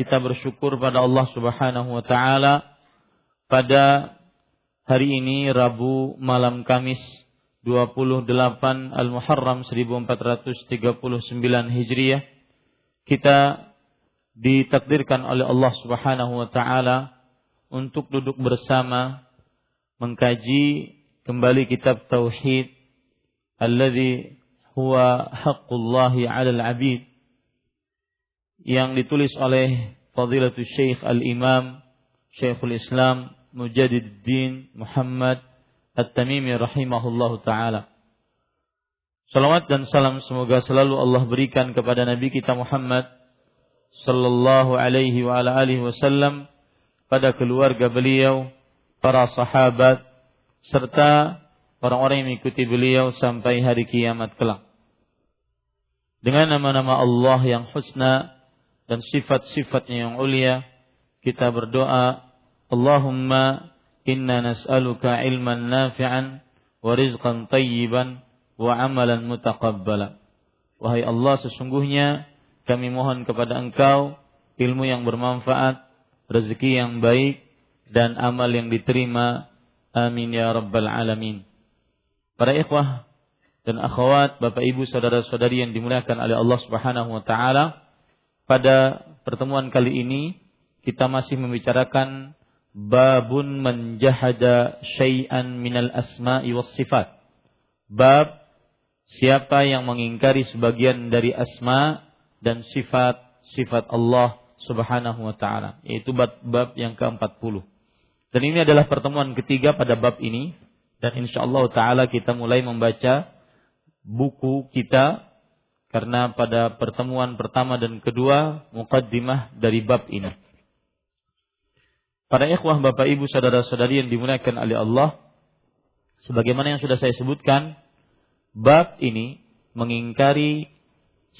kita bersyukur pada Allah Subhanahu wa taala pada hari ini Rabu malam Kamis 28 Al-Muharram 1439 Hijriah. Kita ditakdirkan oleh Allah Subhanahu wa taala untuk duduk bersama mengkaji kembali kitab tauhid alladzi huwa haqqullahi 'alal 'abid yang ditulis oleh Fadilatul Syekh Al-Imam Syekhul Islam Mujadiduddin Muhammad At-Tamimi rahimahullahu taala. Salawat dan salam semoga selalu Allah berikan kepada Nabi kita Muhammad sallallahu alaihi wa ala alihi wasallam pada keluarga beliau, para sahabat serta orang-orang yang mengikuti beliau sampai hari kiamat kelak. Dengan nama-nama Allah yang husna dan sifat-sifatnya yang ulia kita berdoa Allahumma inna nas'aluka ilman nafi'an wa rizqan tayyiban wa amalan mutaqabbala. Wahai Allah sesungguhnya kami mohon kepada engkau ilmu yang bermanfaat rezeki yang baik dan amal yang diterima. Amin ya rabbal alamin. Para ikhwah dan akhwat Bapak Ibu saudara-saudari yang dimuliakan oleh Allah Subhanahu wa taala pada pertemuan kali ini kita masih membicarakan babun menjahada syai'an minal asma'i was sifat. Bab siapa yang mengingkari sebagian dari asma dan sifat-sifat Allah Subhanahu wa taala, yaitu bab, bab yang ke-40. Dan ini adalah pertemuan ketiga pada bab ini dan insyaallah taala kita mulai membaca buku kita karena pada pertemuan pertama dan kedua mukaddimah dari bab ini. Para ikhwah Bapak Ibu saudara-saudari yang dimuliakan oleh Allah, sebagaimana yang sudah saya sebutkan, bab ini mengingkari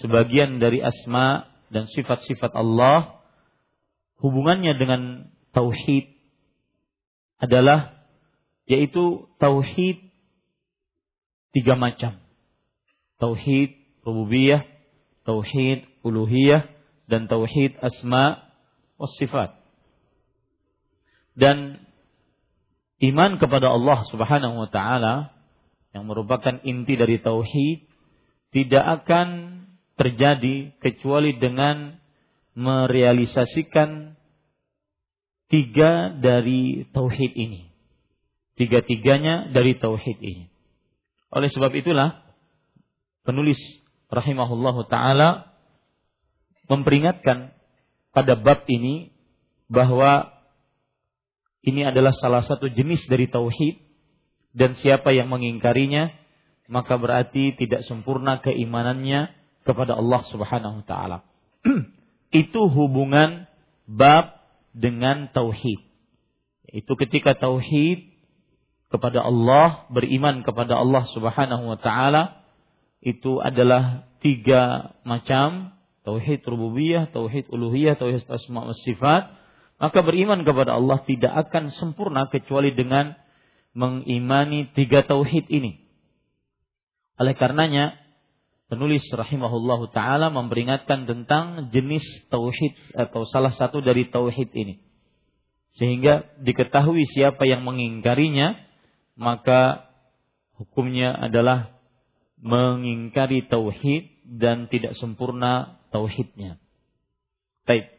sebagian dari asma dan sifat-sifat Allah hubungannya dengan tauhid adalah yaitu tauhid tiga macam. Tauhid rububiyah, tauhid uluhiyah dan tauhid asma was sifat. Dan iman kepada Allah Subhanahu wa taala yang merupakan inti dari tauhid tidak akan terjadi kecuali dengan merealisasikan tiga dari tauhid ini. Tiga-tiganya dari tauhid ini. Oleh sebab itulah penulis rahimahullahu taala memperingatkan pada bab ini bahwa ini adalah salah satu jenis dari tauhid dan siapa yang mengingkarinya maka berarti tidak sempurna keimanannya kepada Allah Subhanahu wa taala. Itu hubungan bab dengan tauhid. Itu ketika tauhid kepada Allah, beriman kepada Allah Subhanahu wa taala itu adalah tiga macam tauhid rububiyah, tauhid uluhiyah, tauhid asma wa sifat, maka beriman kepada Allah tidak akan sempurna kecuali dengan mengimani tiga tauhid ini. Oleh karenanya penulis rahimahullahu taala memperingatkan tentang jenis tauhid atau salah satu dari tauhid ini. Sehingga diketahui siapa yang mengingkarinya, maka hukumnya adalah mengingkari tauhid dan tidak sempurna tauhidnya. Baik.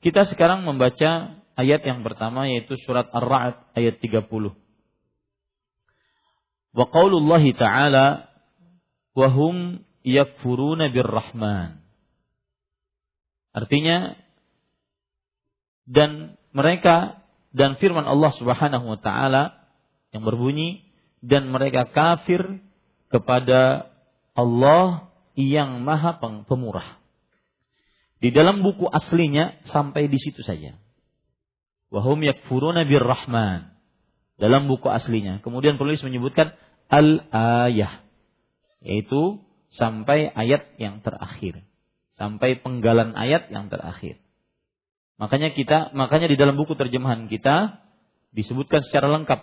Kita sekarang membaca ayat yang pertama yaitu surat Ar-Ra'd ayat 30. Wa qaulullahi ta'ala wahum yakfuruna birrahman. Artinya dan mereka dan firman Allah Subhanahu wa taala yang berbunyi dan mereka kafir kepada Allah yang Maha Pemurah. Di dalam buku aslinya sampai di situ saja. Wahum yakfuruna birrahman. Dalam buku aslinya. Kemudian penulis menyebutkan al-ayah yaitu sampai ayat yang terakhir, sampai penggalan ayat yang terakhir. Makanya kita, makanya di dalam buku terjemahan kita disebutkan secara lengkap.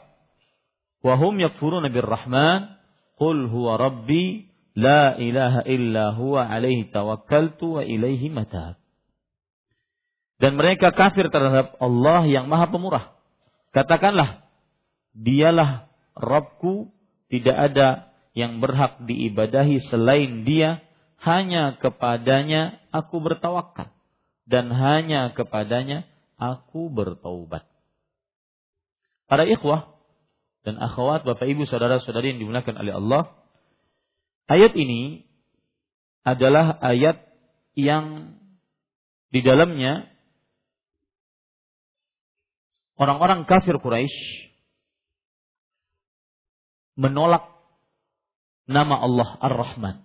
Wahum yakfuruna birrahman, qul huwa rabbi la ilaha illa huwa alaihi tawakkaltu wa ilaihi matab. Dan mereka kafir terhadap Allah yang maha pemurah. Katakanlah, dialah Rabbku, tidak ada yang berhak diibadahi selain dia, hanya kepadanya aku bertawakal dan hanya kepadanya aku bertaubat. Para ikhwah dan akhwat, Bapak Ibu, saudara-saudari yang dimuliakan oleh Allah, ayat ini adalah ayat yang di dalamnya orang-orang kafir Quraisy menolak nama Allah Ar-Rahman.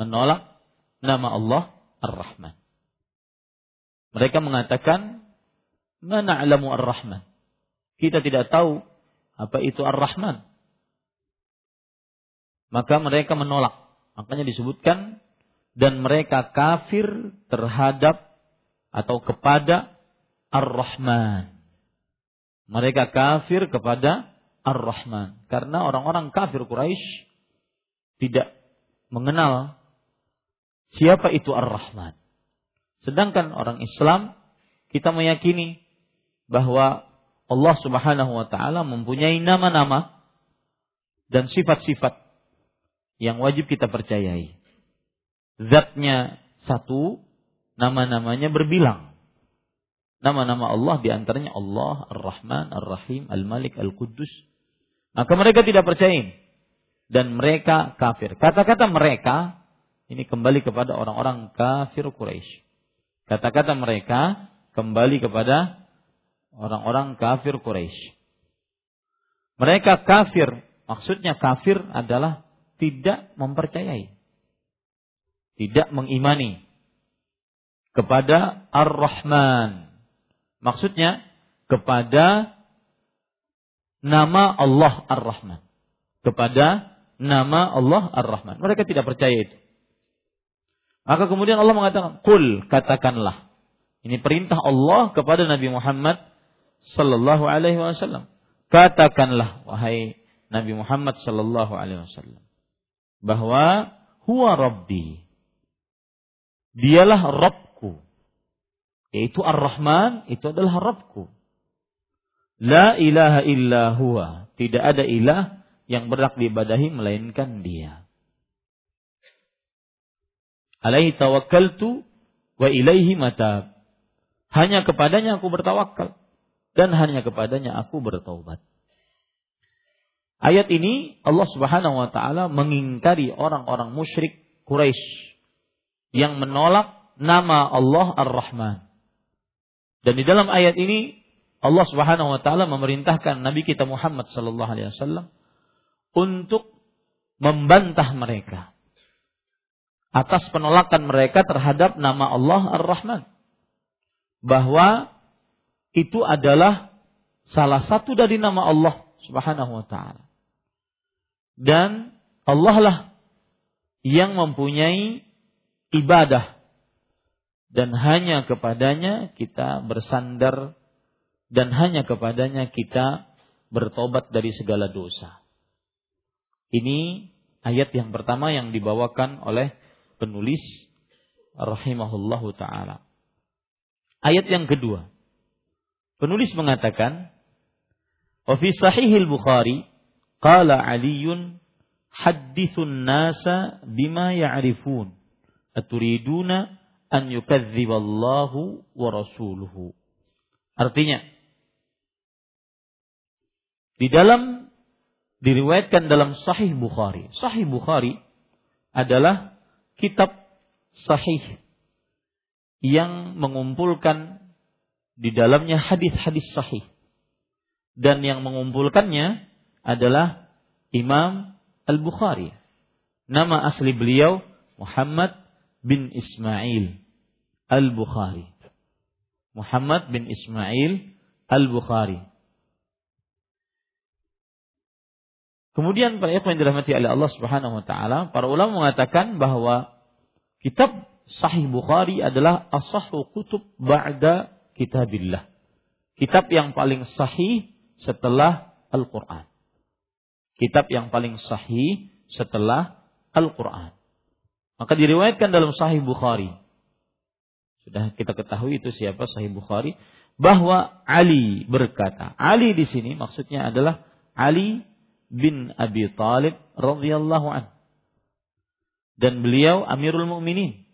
Menolak nama Allah Ar-Rahman. Mereka mengatakan, mana alamu Ar-Rahman? Kita tidak tahu apa itu Ar-Rahman. Maka mereka menolak. Makanya disebutkan dan mereka kafir terhadap atau kepada Ar-Rahman. Mereka kafir kepada Ar-Rahman. Karena orang-orang kafir Quraisy tidak mengenal siapa itu Ar-Rahman. Sedangkan orang Islam kita meyakini bahwa Allah Subhanahu wa taala mempunyai nama-nama dan sifat-sifat yang wajib kita percayai. Zatnya satu, nama-namanya berbilang. Nama-nama Allah di antaranya Allah, Ar-Rahman, Ar-Rahim, Al-Malik, Al-Quddus, maka mereka tidak percaya dan mereka kafir. Kata-kata mereka ini kembali kepada orang-orang kafir Quraisy. Kata-kata mereka kembali kepada orang-orang kafir Quraisy. Mereka kafir, maksudnya kafir adalah tidak mempercayai. Tidak mengimani kepada Ar-Rahman. Maksudnya kepada nama Allah Ar-Rahman. Kepada nama Allah Ar-Rahman. Mereka tidak percaya itu. Maka kemudian Allah mengatakan, "Kul katakanlah." Ini perintah Allah kepada Nabi Muhammad sallallahu alaihi wasallam. Katakanlah wahai Nabi Muhammad sallallahu alaihi wasallam bahwa huwa rabbi. Dialah Rabbku. Yaitu Ar-Rahman, itu adalah Rabbku. La ilaha illa huwa. Tidak ada ilah yang berhak diibadahi melainkan dia. Alaihi tawakkaltu wa ilaihi matab. Hanya kepadanya aku bertawakal dan hanya kepadanya aku bertaubat. Ayat ini Allah Subhanahu wa taala mengingkari orang-orang musyrik Quraisy yang menolak nama Allah Ar-Rahman. Dan di dalam ayat ini Allah Subhanahu wa taala memerintahkan Nabi kita Muhammad sallallahu alaihi wasallam untuk membantah mereka atas penolakan mereka terhadap nama Allah Ar-Rahman. Bahwa itu adalah salah satu dari nama Allah Subhanahu wa taala. Dan Allah lah yang mempunyai ibadah dan hanya kepadanya kita bersandar dan hanya kepadanya kita bertobat dari segala dosa. Ini ayat yang pertama yang dibawakan oleh penulis rahimahullahu taala. Ayat yang kedua. Penulis mengatakan, "Wa fi sahihil Bukhari qala Aliun haddithun nasa bima ya'rifun aturiduna an yukadziballahu wa rasuluhu." Artinya, di dalam diriwayatkan dalam Sahih Bukhari. Sahih Bukhari adalah kitab sahih yang mengumpulkan di dalamnya hadis-hadis sahih dan yang mengumpulkannya adalah Imam Al-Bukhari. Nama asli beliau Muhammad bin Ismail Al-Bukhari. Muhammad bin Ismail Al-Bukhari. Kemudian para ikhwan dirahmati oleh Allah Subhanahu wa taala, para ulama mengatakan bahwa kitab Sahih Bukhari adalah asahhu kutub ba'da kitabillah. Kitab yang paling sahih setelah Al-Qur'an. Kitab yang paling sahih setelah Al-Qur'an. Maka diriwayatkan dalam Sahih Bukhari. Sudah kita ketahui itu siapa Sahih Bukhari bahwa Ali berkata. Ali di sini maksudnya adalah Ali bin Abi Talib radhiyallahu an. Dan beliau Amirul Mukminin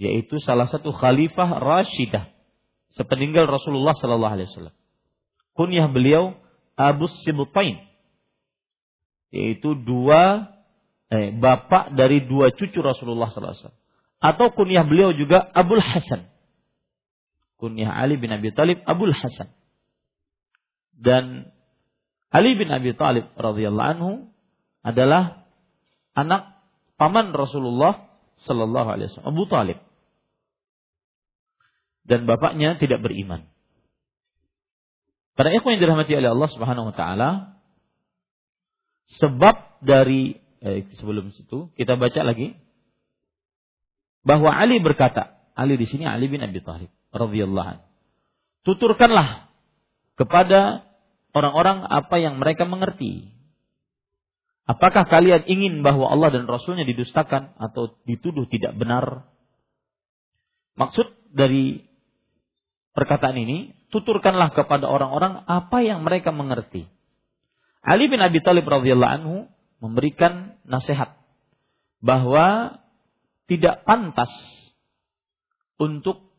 yaitu salah satu khalifah Rashidah sepeninggal Rasulullah sallallahu alaihi wasallam. Kunyah beliau Abu Sibtain yaitu dua eh, bapak dari dua cucu Rasulullah sallallahu alaihi wasallam. Atau kunyah beliau juga Abul Hasan. Kunyah Ali bin Abi Talib Abul Hasan. Dan Ali bin Abi Thalib radhiyallahu anhu adalah anak paman Rasulullah sallallahu alaihi wasallam, Abu Talib. Dan bapaknya tidak beriman. Para ikhwan yang dirahmati oleh Allah Subhanahu wa taala, sebab dari eh, sebelum itu kita baca lagi bahwa Ali berkata, Ali di sini Ali bin Abi Thalib radhiyallahu. Tuturkanlah kepada orang-orang apa yang mereka mengerti. Apakah kalian ingin bahwa Allah dan Rasulnya didustakan atau dituduh tidak benar? Maksud dari perkataan ini, tuturkanlah kepada orang-orang apa yang mereka mengerti. Ali bin Abi Thalib radhiyallahu anhu memberikan nasihat bahwa tidak pantas untuk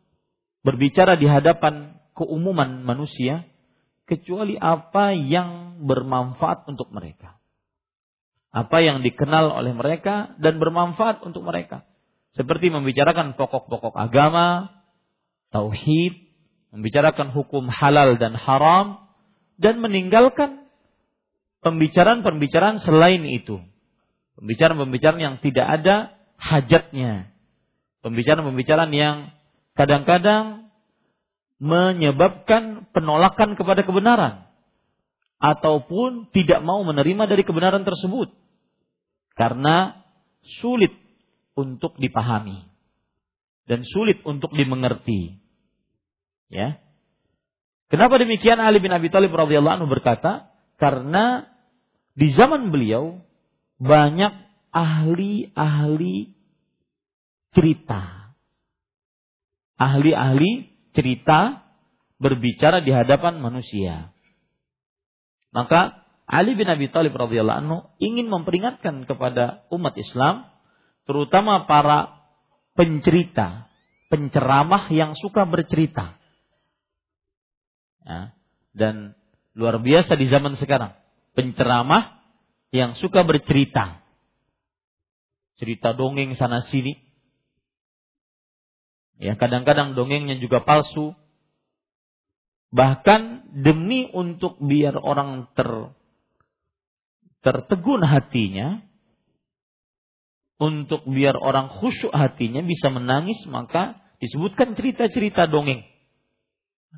berbicara di hadapan keumuman manusia kecuali apa yang bermanfaat untuk mereka. Apa yang dikenal oleh mereka dan bermanfaat untuk mereka. Seperti membicarakan pokok-pokok agama, tauhid, membicarakan hukum halal dan haram, dan meninggalkan pembicaraan-pembicaraan selain itu. Pembicaraan-pembicaraan yang tidak ada hajatnya. Pembicaraan-pembicaraan yang kadang-kadang menyebabkan penolakan kepada kebenaran ataupun tidak mau menerima dari kebenaran tersebut karena sulit untuk dipahami dan sulit untuk dimengerti. Ya. Kenapa demikian Ali bin Abi Thalib radhiyallahu anhu berkata, karena di zaman beliau banyak ahli-ahli cerita. Ahli-ahli cerita berbicara di hadapan manusia. Maka Ali bin Abi Thalib radhiyallahu anhu ingin memperingatkan kepada umat Islam, terutama para pencerita, penceramah yang suka bercerita. Ya, dan luar biasa di zaman sekarang, penceramah yang suka bercerita. Cerita dongeng sana sini, Ya, kadang-kadang dongengnya juga palsu. Bahkan demi untuk biar orang ter tertegun hatinya, untuk biar orang khusyuk hatinya bisa menangis maka disebutkan cerita-cerita dongeng.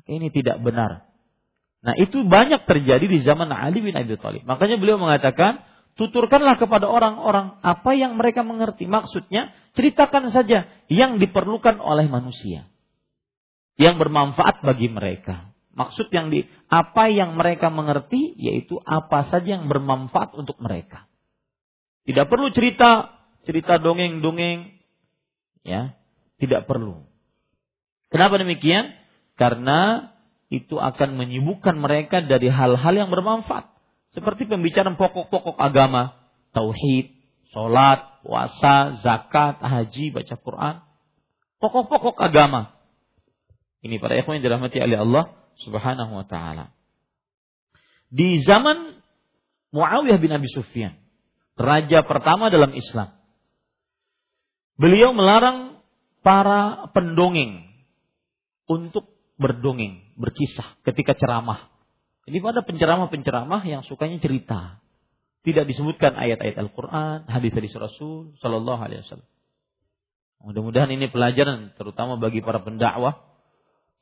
Ini tidak benar. Nah itu banyak terjadi di zaman Ali bin Abi Thalib. Makanya beliau mengatakan, tuturkanlah kepada orang-orang apa yang mereka mengerti. Maksudnya, ceritakan saja yang diperlukan oleh manusia. Yang bermanfaat bagi mereka. Maksud yang di apa yang mereka mengerti yaitu apa saja yang bermanfaat untuk mereka. Tidak perlu cerita cerita dongeng-dongeng ya, tidak perlu. Kenapa demikian? Karena itu akan menyibukkan mereka dari hal-hal yang bermanfaat. Seperti pembicaraan pokok-pokok agama, tauhid, sholat, puasa, zakat, haji, baca Quran. Pokok-pokok agama. Ini para ikhwan yang dirahmati oleh Allah subhanahu wa ta'ala. Di zaman Muawiyah bin Abi Sufyan, raja pertama dalam Islam. Beliau melarang para pendongeng untuk berdongeng, berkisah ketika ceramah. Jadi pada penceramah-penceramah yang sukanya cerita. Tidak disebutkan ayat-ayat Al-Quran, hadis-hadis Rasul Sallallahu Alaihi Wasallam. Mudah-mudahan ini pelajaran terutama bagi para pendakwah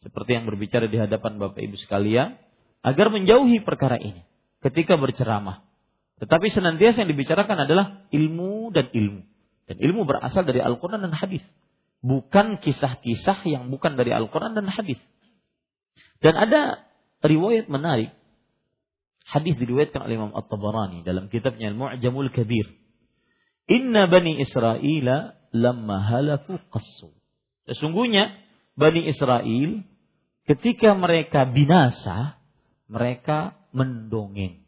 seperti yang berbicara di hadapan Bapak Ibu sekalian agar menjauhi perkara ini ketika berceramah. Tetapi senantiasa yang dibicarakan adalah ilmu dan ilmu. Dan ilmu berasal dari Al-Quran dan hadis. Bukan kisah-kisah yang bukan dari Al-Quran dan hadis. Dan ada riwayat menarik. Hadis diriwayatkan oleh Imam At-Tabarani dalam kitabnya Al-Mu'jamul Kabir. Inna Bani Israel lamma halaku qassu. Sesungguhnya Bani Israel ketika mereka binasa, mereka mendongeng.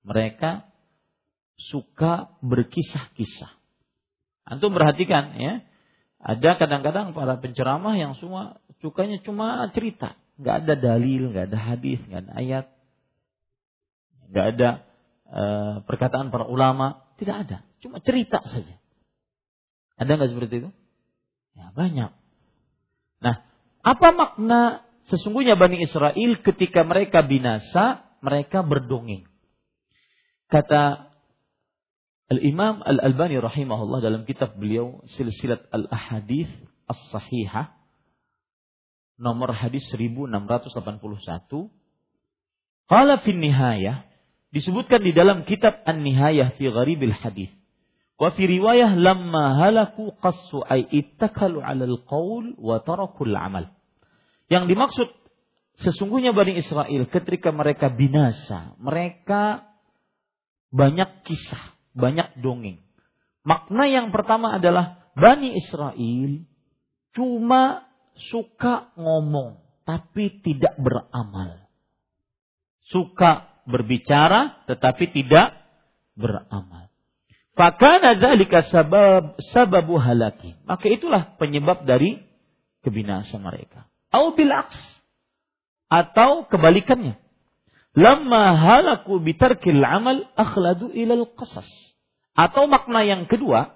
Mereka suka berkisah-kisah. Antum perhatikan ya, ada kadang-kadang para penceramah yang semua sukanya cuma cerita nggak ada dalil, nggak ada hadis, nggak ada ayat, nggak ada e, perkataan para ulama, tidak ada, cuma cerita saja. Ada nggak seperti itu? Ya banyak. Nah, apa makna sesungguhnya Bani Israel ketika mereka binasa, mereka berdongeng. Kata Al-Imam Al-Albani rahimahullah dalam kitab beliau Silsilat Al-Ahadith As-Sahihah nomor hadis 1681. Qala fi nihayah disebutkan di dalam kitab An-Nihayah fi Gharibil Hadis. Wa fi riwayah lamma halaku qassu ay ittakalu 'ala al-qaul wa tarakul amal. Yang dimaksud sesungguhnya Bani Israel ketika mereka binasa, mereka banyak kisah, banyak dongeng. Makna yang pertama adalah Bani Israel cuma suka ngomong tapi tidak beramal. Suka berbicara tetapi tidak beramal. Fakana dzalika sabab sababu halaki. Maka itulah penyebab dari kebinasaan mereka. Au bilaks atau kebalikannya. Lama halaku bitarkil amal akhladu ilal qasas. Atau makna yang kedua,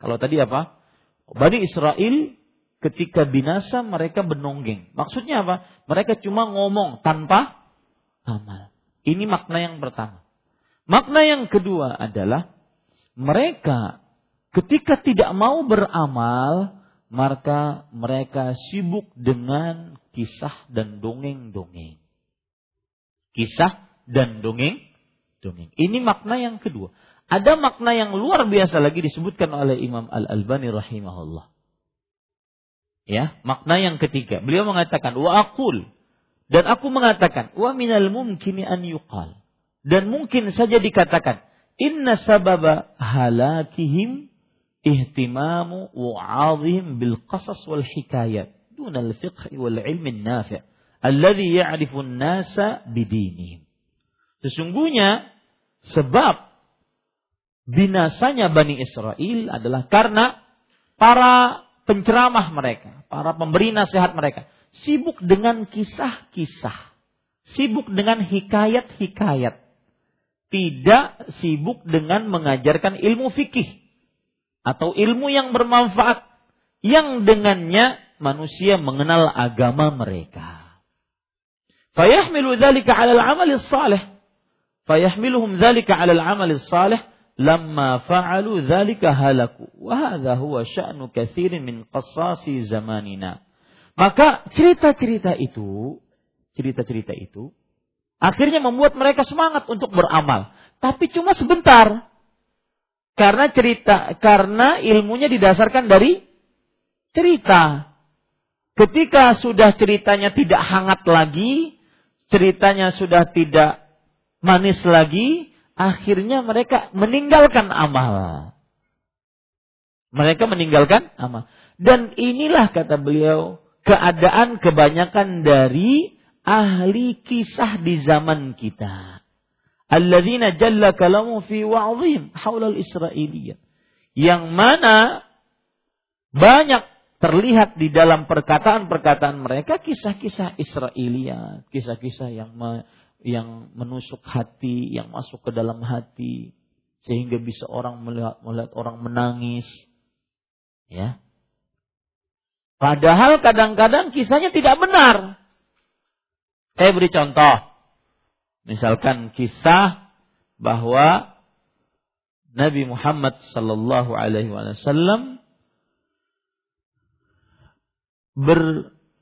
kalau tadi apa? Bani Israel ketika binasa mereka benonggeng. Maksudnya apa? Mereka cuma ngomong tanpa amal. Ini makna yang pertama. Makna yang kedua adalah mereka ketika tidak mau beramal, maka mereka sibuk dengan kisah dan dongeng-dongeng. Kisah dan dongeng-dongeng. Ini makna yang kedua. Ada makna yang luar biasa lagi disebutkan oleh Imam Al-Albani rahimahullah. Ya, makna yang ketiga. Beliau mengatakan wa aqul dan aku mengatakan wa minal mumkini an yuqal. Dan mungkin saja dikatakan inna sababa halakihim ihtimamu wa'adhihim bil qasas wal hikayat dun al fiqh wal ilm nafi' alladhi ya'rifu an-nasa bidinihim. Sesungguhnya sebab binasanya Bani Israel adalah karena para penceramah mereka, para pemberi nasihat mereka, sibuk dengan kisah-kisah, sibuk dengan hikayat-hikayat, tidak sibuk dengan mengajarkan ilmu fikih atau ilmu yang bermanfaat yang dengannya manusia mengenal agama mereka. Fayahmilu dzalika 'ala al-'amal salih. Fayahmiluhum dzalika 'ala al-'amal salih lamma fa'alu dzalika halaku. Wa hadza huwa sya'nu katsirin min qassasi zamanina. Maka cerita-cerita itu cerita-cerita itu akhirnya membuat mereka semangat untuk beramal. Tapi cuma sebentar. Karena cerita karena ilmunya didasarkan dari cerita. Ketika sudah ceritanya tidak hangat lagi ceritanya sudah tidak manis lagi akhirnya mereka meninggalkan amal. Mereka meninggalkan amal. Dan inilah kata beliau keadaan kebanyakan dari ahli kisah di zaman kita. Alladzina jalla kalamu fi wa'zim haulal Israiliyah. Yang mana banyak terlihat di dalam perkataan-perkataan mereka kisah-kisah Israiliyah, kisah-kisah yang yang menusuk hati, yang masuk ke dalam hati, sehingga bisa orang melihat, melihat orang menangis. Ya. Padahal kadang-kadang kisahnya tidak benar. Saya beri contoh. Misalkan kisah bahwa Nabi Muhammad sallallahu alaihi wasallam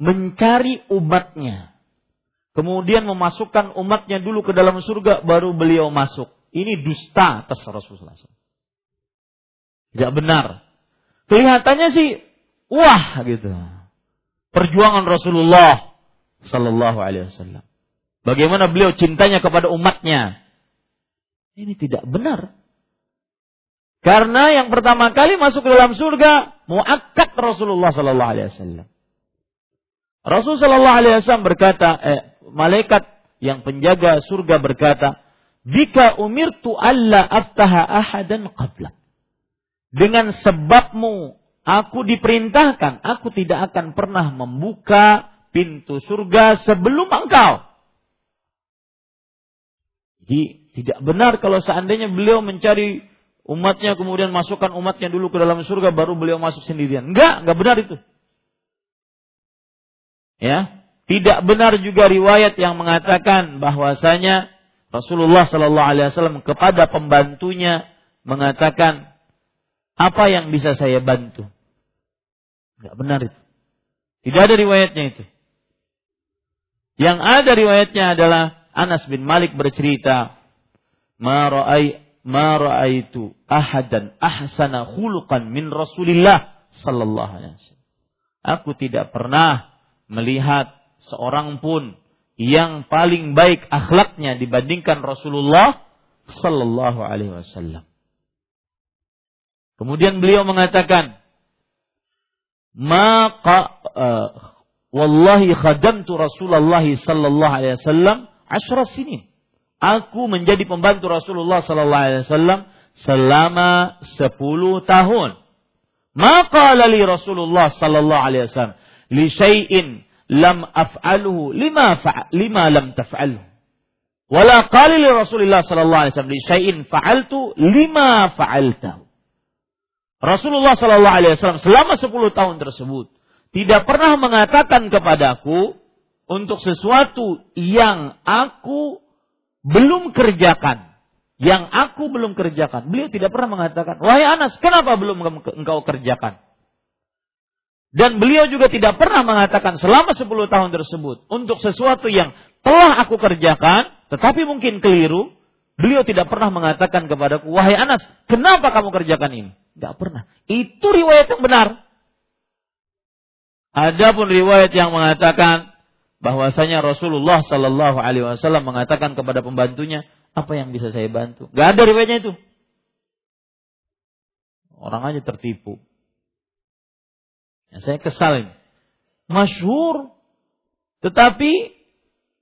mencari umatnya kemudian memasukkan umatnya dulu ke dalam surga, baru beliau masuk. Ini dusta atas Rasulullah SAW. Tidak benar. Kelihatannya sih, wah gitu. Perjuangan Rasulullah Sallallahu Alaihi Wasallam. Bagaimana beliau cintanya kepada umatnya. Ini tidak benar. Karena yang pertama kali masuk ke dalam surga, muakkad Rasulullah Sallallahu Alaihi Wasallam. Rasul Sallallahu Alaihi Wasallam berkata, eh, malaikat yang penjaga surga berkata, "Bika umirtu alla aftaha ahadan qabla." Dengan sebabmu aku diperintahkan, aku tidak akan pernah membuka pintu surga sebelum engkau. Jadi tidak benar kalau seandainya beliau mencari umatnya kemudian masukkan umatnya dulu ke dalam surga baru beliau masuk sendirian. Enggak, enggak benar itu. Ya, tidak benar juga riwayat yang mengatakan bahwasanya Rasulullah Shallallahu Alaihi Wasallam kepada pembantunya mengatakan apa yang bisa saya bantu. Tidak benar itu. Tidak ada riwayatnya itu. Yang ada riwayatnya adalah Anas bin Malik bercerita, "Ma ra'ai ma ra'aitu ahadan ahsana khuluqan min Rasulillah sallallahu alaihi wasallam." Aku tidak pernah melihat seorang pun yang paling baik akhlaknya dibandingkan Rasulullah sallallahu alaihi wasallam. Kemudian beliau mengatakan, "Maka uh, wallahi khadamtu Rasulullah sallallahu alaihi wasallam ashra sinin." Aku menjadi pembantu Rasulullah sallallahu alaihi wasallam selama 10 tahun. Maka li Rasulullah sallallahu alaihi wasallam li syai'in lam af'aluhu lima fa lima lam taf'alhu. Wala qali li Rasulillah sallallahu alaihi wasallam syai'in fa'altu lima fa'altahu. Rasulullah sallallahu alaihi wasallam selama 10 tahun tersebut tidak pernah mengatakan kepadaku untuk sesuatu yang aku belum kerjakan, yang aku belum kerjakan. Beliau tidak pernah mengatakan, "Wahai Anas, kenapa belum engkau kerjakan?" Dan beliau juga tidak pernah mengatakan selama 10 tahun tersebut untuk sesuatu yang telah aku kerjakan, tetapi mungkin keliru, beliau tidak pernah mengatakan kepadaku, wahai Anas, kenapa kamu kerjakan ini? Tidak pernah. Itu riwayat yang benar. Adapun riwayat yang mengatakan bahwasanya Rasulullah Shallallahu Alaihi Wasallam mengatakan kepada pembantunya, apa yang bisa saya bantu? Gak ada riwayatnya itu. Orang aja tertipu. Ya, saya kesal ini. Masyhur tetapi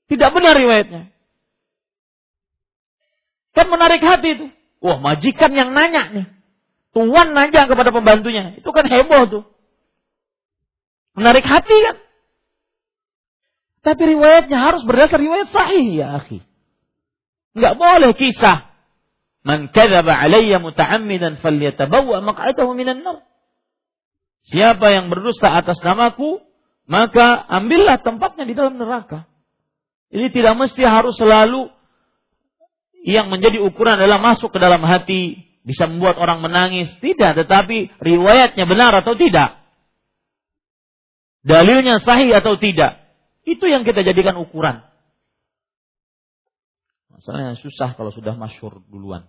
tidak benar riwayatnya. Kan menarik hati itu. Wah, majikan yang nanya nih. Tuan nanya kepada pembantunya. Itu kan heboh tuh. Menarik hati kan. Tapi riwayatnya harus berdasar riwayat sahih ya akhi. Enggak boleh kisah. Man kadzaba alayya muta'ammidan falyatabawwa maq'adahu minan nar. Siapa yang berdusta atas namaku, maka ambillah tempatnya di dalam neraka. Ini tidak mesti harus selalu yang menjadi ukuran adalah masuk ke dalam hati bisa membuat orang menangis, tidak, tetapi riwayatnya benar atau tidak. Dalilnya sahih atau tidak. Itu yang kita jadikan ukuran. Masalahnya susah kalau sudah masyur duluan.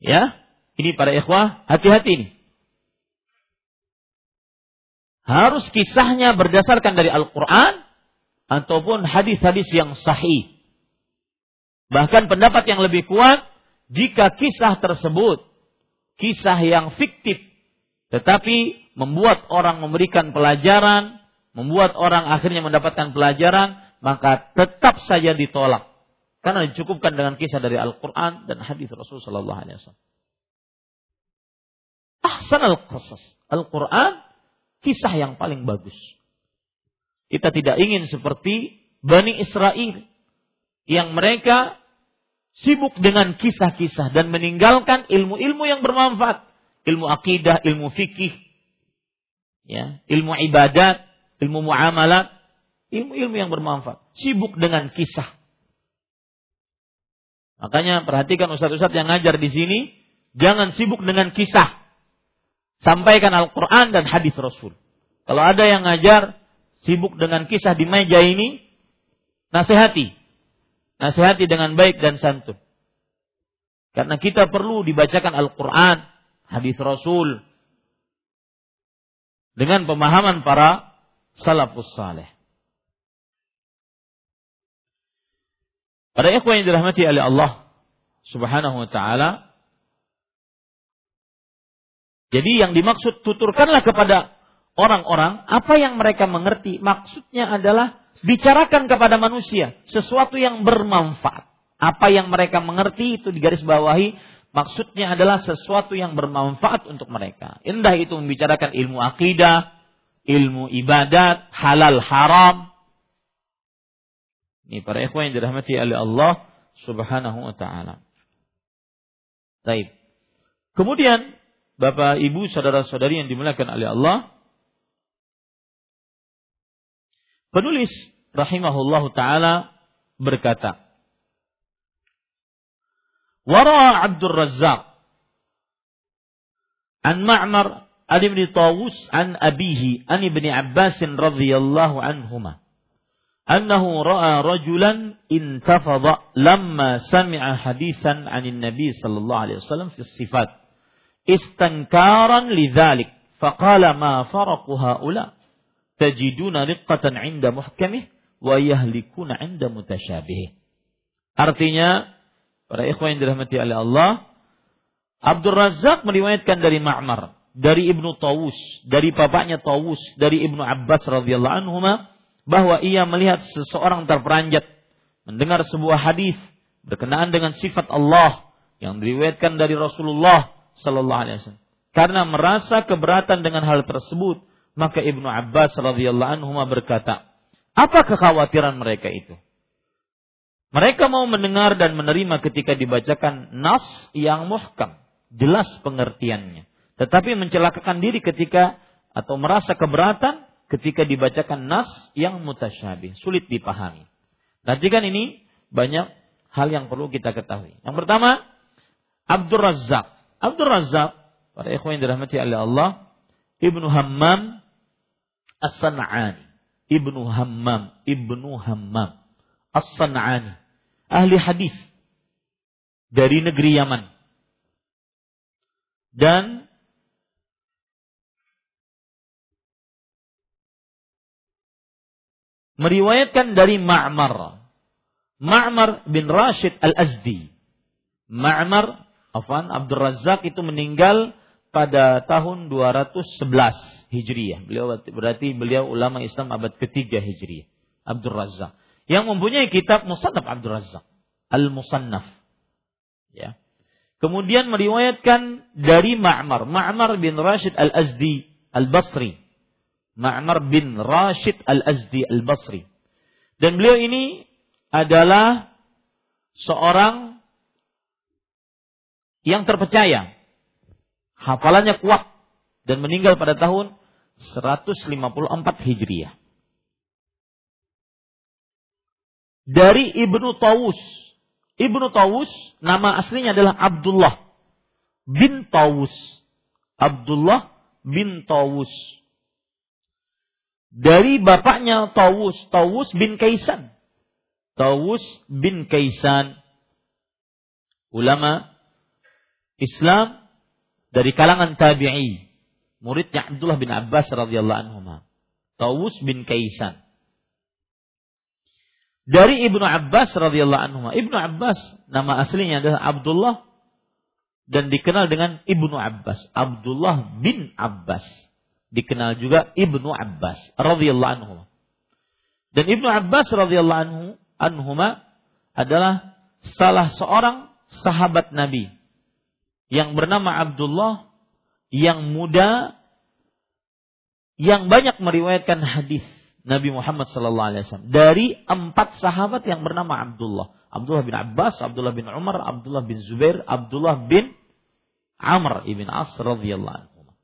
Ya, ini para ikhwah, hati-hati ini. Harus kisahnya berdasarkan dari Al-Quran ataupun hadis-hadis yang sahih. Bahkan pendapat yang lebih kuat, jika kisah tersebut kisah yang fiktif, tetapi membuat orang memberikan pelajaran, membuat orang akhirnya mendapatkan pelajaran, maka tetap saja ditolak. Karena dicukupkan dengan kisah dari Al-Quran dan hadis Rasulullah Wasallam. Ahsan al-qasas. Al-Quran, kisah yang paling bagus. Kita tidak ingin seperti Bani Israel yang mereka sibuk dengan kisah-kisah dan meninggalkan ilmu-ilmu yang bermanfaat, ilmu akidah, ilmu fikih, ya, ilmu ibadat, ilmu muamalat, ilmu-ilmu yang bermanfaat. Sibuk dengan kisah. Makanya perhatikan ustaz-ustaz yang ngajar di sini, jangan sibuk dengan kisah. Sampaikan Al-Quran dan hadis Rasul. Kalau ada yang ngajar sibuk dengan kisah di meja ini, nasihati. Nasihati dengan baik dan santun. Karena kita perlu dibacakan Al-Quran, hadis Rasul, dengan pemahaman para salafus saleh. Pada ikhwan yang dirahmati oleh Allah Subhanahu wa taala, jadi yang dimaksud tuturkanlah kepada orang-orang apa yang mereka mengerti. Maksudnya adalah bicarakan kepada manusia sesuatu yang bermanfaat. Apa yang mereka mengerti itu digaris bawahi maksudnya adalah sesuatu yang bermanfaat untuk mereka. Indah itu membicarakan ilmu akidah, ilmu ibadat, halal haram. Ini para ikhwan yang dirahmati oleh Allah Subhanahu wa taala. Baik. Kemudian Bapak, Ibu, saudara-saudari yang dimuliakan oleh Allah, penulis rahimahullahu taala berkata Wara Abdul Razzaq an Ma'mar an Ibn Tawus an abihi an Ibn Abbas radhiyallahu anhuma أنه رأى رجلا انتفض لما سمع حديثا عن النبي صلى الله عليه وسلم في الصفات istangkaran lidzalik faqala ma faraqu haula? Tajiduna riqqatan 'inda muhkamih wa yahlikuna 'inda mutasyabih artinya para ikhwan yang dirahmati oleh Allah Abdul Razak meriwayatkan dari Ma'mar dari Ibnu Tawus dari bapaknya Tawus dari Ibnu Abbas radhiyallahu anhuma bahwa ia melihat seseorang terperanjat mendengar sebuah hadis berkenaan dengan sifat Allah yang diriwayatkan dari Rasulullah sallallahu alaihi wasallam. Karena merasa keberatan dengan hal tersebut, maka Ibnu Abbas radhiyallahu anhu berkata, apa kekhawatiran mereka itu? Mereka mau mendengar dan menerima ketika dibacakan nas yang muhkam, jelas pengertiannya. Tetapi mencelakakan diri ketika atau merasa keberatan ketika dibacakan nas yang mutasyabih, sulit dipahami. Nanti kan ini banyak hal yang perlu kita ketahui. Yang pertama, Abdul Razak. Abdul Razak, para ikhwan yang dirahmati oleh Allah, Ibnu Hammam As-San'ani. Ibnu Hammam, Ibnu Hammam, As-San'ani, ahli hadis dari negeri Yaman. Dan meriwayatkan dari Ma'mar. Ma'mar bin Rashid Al-Azdi. Ma'mar, Afan Abdul Razak itu meninggal pada tahun 211 Hijriyah. Beliau berarti beliau ulama Islam abad ketiga Hijriyah. Abdul Razak. Yang mempunyai kitab Musannaf Abdul Razak. Al-Musannaf. Ya. Kemudian meriwayatkan dari Ma'mar. Ma'mar bin Rashid Al-Azdi Al-Basri. Ma'mar bin Rashid Al-Azdi Al-Basri. Dan beliau ini adalah seorang yang terpercaya. Hafalannya kuat dan meninggal pada tahun 154 Hijriah. Dari Ibnu Tawus. Ibnu Tawus nama aslinya adalah Abdullah bin Tawus. Abdullah bin Tawus. Dari bapaknya Tawus, Tawus bin Kaisan. Tawus bin Kaisan. Ulama Islam dari kalangan tabi'i. Muridnya Abdullah bin Abbas radhiyallahu anhu. Tawus bin Kaisan. Dari Ibnu Abbas radhiyallahu anhu. Ibnu Abbas nama aslinya adalah Abdullah dan dikenal dengan Ibnu Abbas, Abdullah bin Abbas. Dikenal juga Ibnu Abbas radhiyallahu anhu. Dan Ibnu Abbas radhiyallahu anhu anhuma adalah salah seorang sahabat Nabi yang bernama Abdullah yang muda yang banyak meriwayatkan hadis Nabi Muhammad sallallahu alaihi wasallam dari empat sahabat yang bernama Abdullah. Abdullah bin Abbas, Abdullah bin Umar, Abdullah bin Zubair, Abdullah bin Amr ibn As radhiyallahu anhu.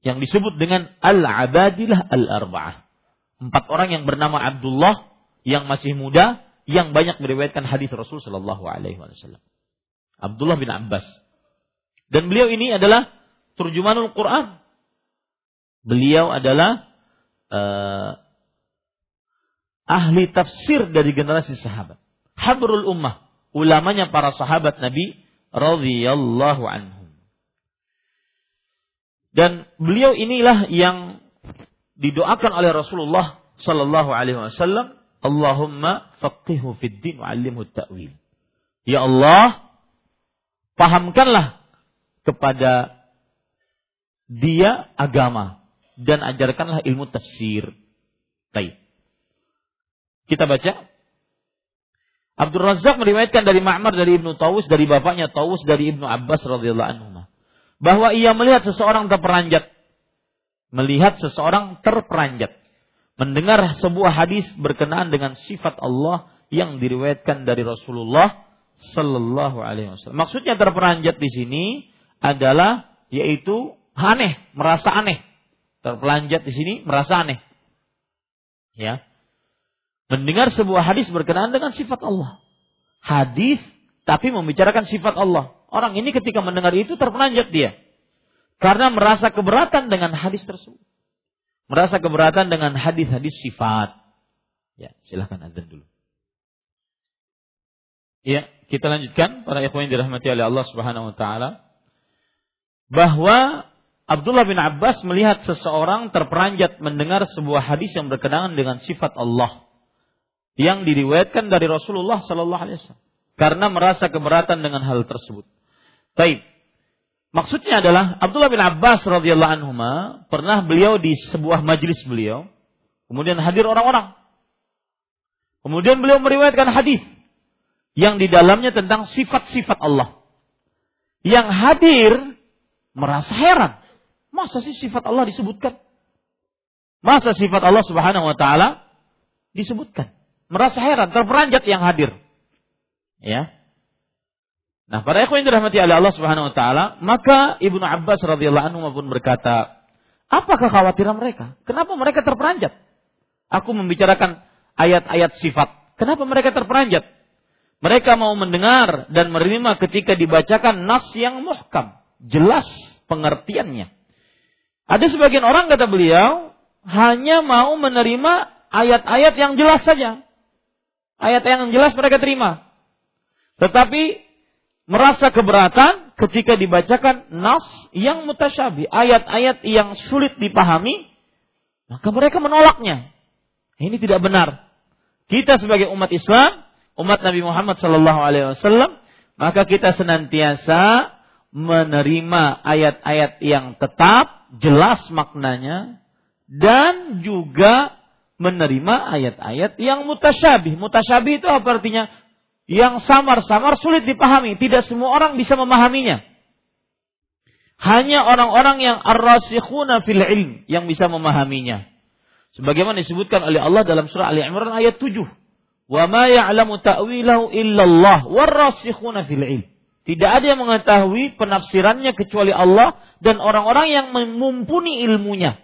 Yang disebut dengan Al-Abadilah Al-Arba'ah. Empat orang yang bernama Abdullah yang masih muda yang banyak meriwayatkan hadis Rasul sallallahu alaihi wasallam. Abdullah bin Abbas. Dan beliau ini adalah turjumanul Quran. Beliau adalah uh, ahli tafsir dari generasi sahabat habrul ummah, ulamanya para sahabat Nabi radhiyallahu anhum. Dan beliau inilah yang didoakan oleh Rasulullah sallallahu alaihi wasallam, Allahumma faqihu fid din wa 'allimhu ta'wil. Ya Allah, pahamkanlah kepada dia agama dan ajarkanlah ilmu tafsir. Baik. Kita baca Abdul Razak meriwayatkan dari Ma'mar dari Ibnu Tawus dari bapaknya Tawus dari Ibnu Abbas radhiyallahu anhu bahwa ia melihat seseorang terperanjat melihat seseorang terperanjat mendengar sebuah hadis berkenaan dengan sifat Allah yang diriwayatkan dari Rasulullah sallallahu alaihi wasallam. Maksudnya terperanjat di sini adalah yaitu aneh, merasa aneh. Terpelanjat di sini merasa aneh. Ya mendengar sebuah hadis berkenaan dengan sifat Allah. Hadis tapi membicarakan sifat Allah. Orang ini ketika mendengar itu terpelanjat dia. Karena merasa keberatan dengan hadis tersebut. Merasa keberatan dengan hadis-hadis sifat. Ya, silahkan azan dulu. Ya, kita lanjutkan para ikhwan yang dirahmati oleh Allah Subhanahu wa taala bahwa Abdullah bin Abbas melihat seseorang terperanjat mendengar sebuah hadis yang berkenaan dengan sifat Allah yang diriwayatkan dari Rasulullah Sallallahu Alaihi Wasallam karena merasa keberatan dengan hal tersebut. Baik. Maksudnya adalah Abdullah bin Abbas radhiyallahu anhu pernah beliau di sebuah majelis beliau, kemudian hadir orang-orang. Kemudian beliau meriwayatkan hadis yang di dalamnya tentang sifat-sifat Allah. Yang hadir merasa heran. Masa sih sifat Allah disebutkan? Masa sifat Allah Subhanahu wa taala disebutkan? merasa heran, terperanjat yang hadir. Ya. Nah, para ikhwan yang dirahmati oleh Allah Subhanahu wa taala, maka Ibnu Abbas radhiyallahu anhu pun berkata, "Apa kekhawatiran mereka? Kenapa mereka terperanjat? Aku membicarakan ayat-ayat sifat. Kenapa mereka terperanjat? Mereka mau mendengar dan menerima ketika dibacakan nas yang muhkam, jelas pengertiannya. Ada sebagian orang kata beliau hanya mau menerima ayat-ayat yang jelas saja. Ayat yang jelas mereka terima. Tetapi merasa keberatan ketika dibacakan nas yang mutasyabi, ayat-ayat yang sulit dipahami, maka mereka menolaknya. Ini tidak benar. Kita sebagai umat Islam, umat Nabi Muhammad Sallallahu Alaihi Wasallam, maka kita senantiasa menerima ayat-ayat yang tetap, jelas maknanya, dan juga menerima ayat-ayat yang mutasyabih. Mutasyabih itu apa artinya? Yang samar-samar sulit dipahami. Tidak semua orang bisa memahaminya. Hanya orang-orang yang ar-rasikhuna fil ilm yang bisa memahaminya. Sebagaimana disebutkan oleh Allah dalam surah Ali Imran ayat 7. Wa ma ya'lamu ta'wilahu illallah war-rasikhuna fil ilm. Tidak ada yang mengetahui penafsirannya kecuali Allah dan orang-orang yang mumpuni ilmunya.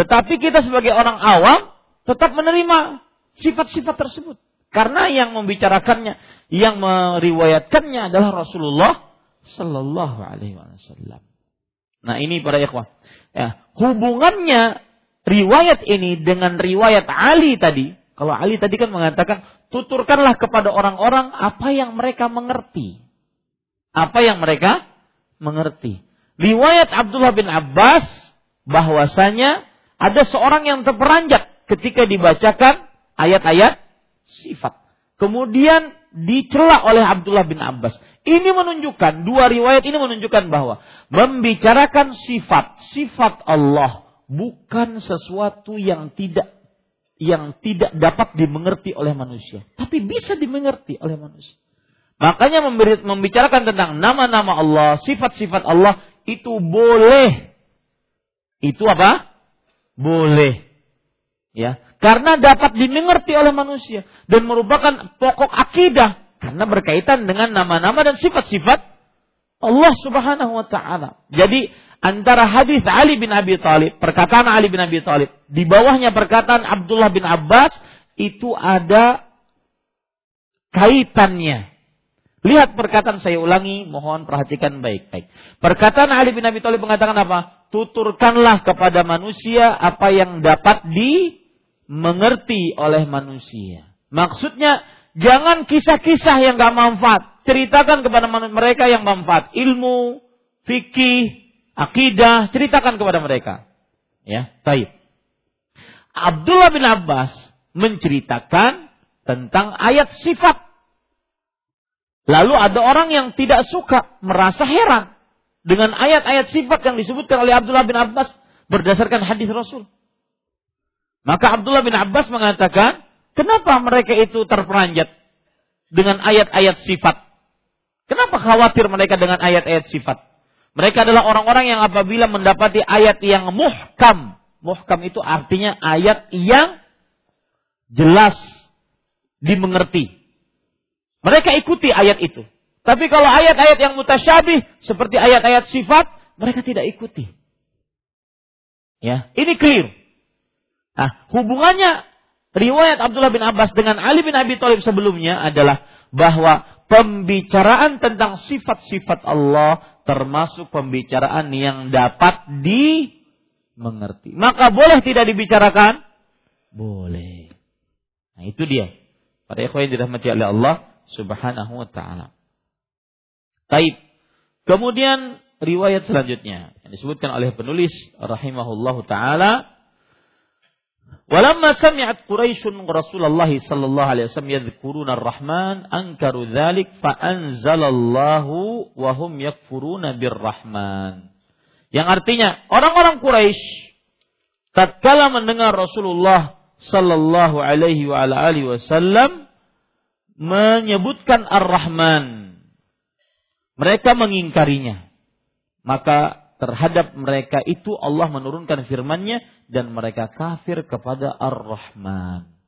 Tetapi kita sebagai orang awam tetap menerima sifat-sifat tersebut. Karena yang membicarakannya, yang meriwayatkannya adalah Rasulullah Sallallahu Alaihi Wasallam. Nah ini para ikhwah. Ya, hubungannya riwayat ini dengan riwayat Ali tadi. Kalau Ali tadi kan mengatakan, tuturkanlah kepada orang-orang apa yang mereka mengerti. Apa yang mereka mengerti. Riwayat Abdullah bin Abbas bahwasanya ada seorang yang terperanjat ketika dibacakan ayat-ayat sifat. Kemudian dicela oleh Abdullah bin Abbas. Ini menunjukkan, dua riwayat ini menunjukkan bahwa membicarakan sifat, sifat Allah bukan sesuatu yang tidak yang tidak dapat dimengerti oleh manusia, tapi bisa dimengerti oleh manusia. Makanya membicarakan tentang nama-nama Allah, sifat-sifat Allah itu boleh. Itu apa? Boleh. Ya, karena dapat dimengerti oleh manusia dan merupakan pokok akidah karena berkaitan dengan nama-nama dan sifat-sifat Allah Subhanahu wa taala. Jadi antara hadis Ali bin Abi Thalib, perkataan Ali bin Abi Thalib, di bawahnya perkataan Abdullah bin Abbas itu ada kaitannya. Lihat perkataan saya ulangi, mohon perhatikan baik-baik. Perkataan Ali bin Abi Thalib mengatakan apa? Tuturkanlah kepada manusia apa yang dapat di mengerti oleh manusia. Maksudnya jangan kisah-kisah yang gak manfaat. Ceritakan kepada mereka yang manfaat. Ilmu, fikih, akidah, ceritakan kepada mereka. Ya, taib. Abdullah bin Abbas menceritakan tentang ayat sifat. Lalu ada orang yang tidak suka, merasa heran dengan ayat-ayat sifat yang disebutkan oleh Abdullah bin Abbas berdasarkan hadis Rasul. Maka Abdullah bin Abbas mengatakan, kenapa mereka itu terperanjat dengan ayat-ayat sifat? Kenapa khawatir mereka dengan ayat-ayat sifat? Mereka adalah orang-orang yang apabila mendapati ayat yang muhkam. Muhkam itu artinya ayat yang jelas dimengerti. Mereka ikuti ayat itu. Tapi kalau ayat-ayat yang mutasyabih seperti ayat-ayat sifat, mereka tidak ikuti. Ya, ini clear. Nah, hubungannya riwayat Abdullah bin Abbas dengan Ali bin Abi Thalib sebelumnya adalah bahwa pembicaraan tentang sifat-sifat Allah termasuk pembicaraan yang dapat dimengerti. Maka boleh tidak dibicarakan? Boleh. Nah, itu dia. Pada ikhwan yang dirahmati oleh Allah Subhanahu wa taala. Baik. Kemudian riwayat selanjutnya yang disebutkan oleh penulis rahimahullahu taala Walamma sami'at Quraisyun Rasulullah sallallahu alaihi wasallam yadhkuruna ar-Rahman ankaru dzalik fa anzalallahu wa hum yakfuruna bir-Rahman. Yang artinya orang-orang Quraisy tatkala mendengar Rasulullah sallallahu alaihi wa alihi wasallam menyebutkan Ar-Rahman mereka mengingkarinya maka terhadap mereka itu Allah menurunkan firman-Nya dan mereka kafir kepada Ar-Rahman.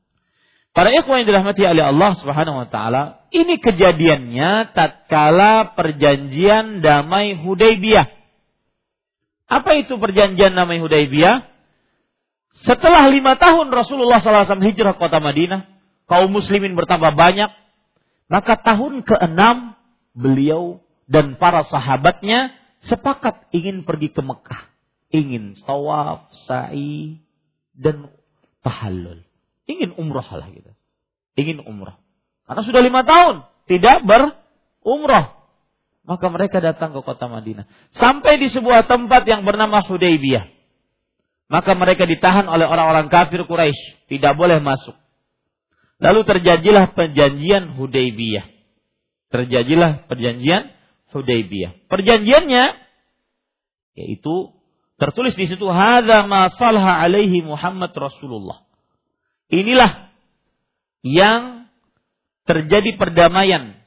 Para ikhwan yang dirahmati oleh Allah Subhanahu wa taala, ini kejadiannya tatkala perjanjian damai Hudaybiyah. Apa itu perjanjian damai Hudaybiyah? Setelah lima tahun Rasulullah SAW hijrah kota Madinah, kaum muslimin bertambah banyak, maka tahun keenam beliau dan para sahabatnya sepakat ingin pergi ke Mekah. Ingin tawaf, sa'i, dan tahallul. Ingin umrah lah gitu. Ingin umrah. Karena sudah lima tahun tidak berumrah. Maka mereka datang ke kota Madinah. Sampai di sebuah tempat yang bernama Hudaybiyah. Maka mereka ditahan oleh orang-orang kafir Quraisy, tidak boleh masuk. Lalu terjadilah perjanjian Hudaybiyah. Terjadilah perjanjian Hudaybiyah. Perjanjiannya yaitu tertulis di situ hadza ma salha alaihi Muhammad Rasulullah. Inilah yang terjadi perdamaian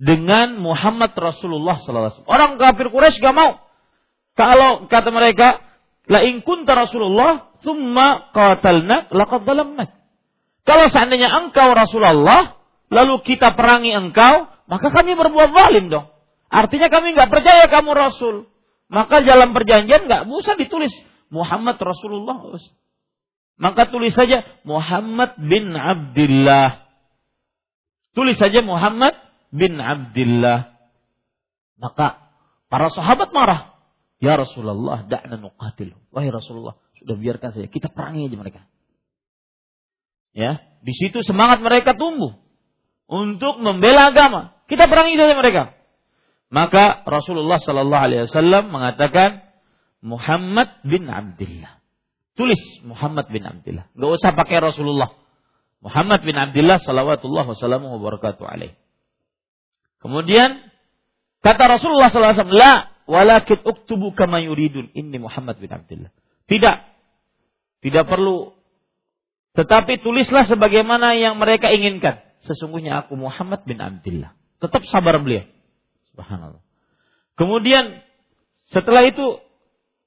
dengan Muhammad Rasulullah SAW. Orang kafir Quraisy gak mau. Kalau kata mereka, la in kunta Rasulullah, thumma qatalna laqad. Kalau seandainya engkau Rasulullah, lalu kita perangi engkau, maka kami berbuat zalim dong. Artinya kami nggak percaya kamu Rasul. Maka dalam perjanjian nggak usah ditulis Muhammad Rasulullah. Maka tulis saja Muhammad bin Abdullah. Tulis saja Muhammad bin Abdullah. Maka para sahabat marah. Ya Rasulullah, da'na nuqatil. Wahai Rasulullah, sudah biarkan saja. Kita perangi aja mereka. Ya, di situ semangat mereka tumbuh untuk membela agama. Kita perangi saja mereka. Maka Rasulullah Shallallahu Alaihi Wasallam mengatakan Muhammad bin Abdullah. Tulis Muhammad bin Abdullah. Gak usah pakai Rasulullah. Muhammad bin Abdullah salawatullah wassalamu wabarakatuh alaih. Kemudian kata Rasulullah SAW, La walakin uktubu kama yuridun. Ini Muhammad bin Abdullah. Tidak. Tidak perlu. Tetapi tulislah sebagaimana yang mereka inginkan. Sesungguhnya aku Muhammad bin Abdullah. Tetap sabar beliau. Subhanallah. Kemudian setelah itu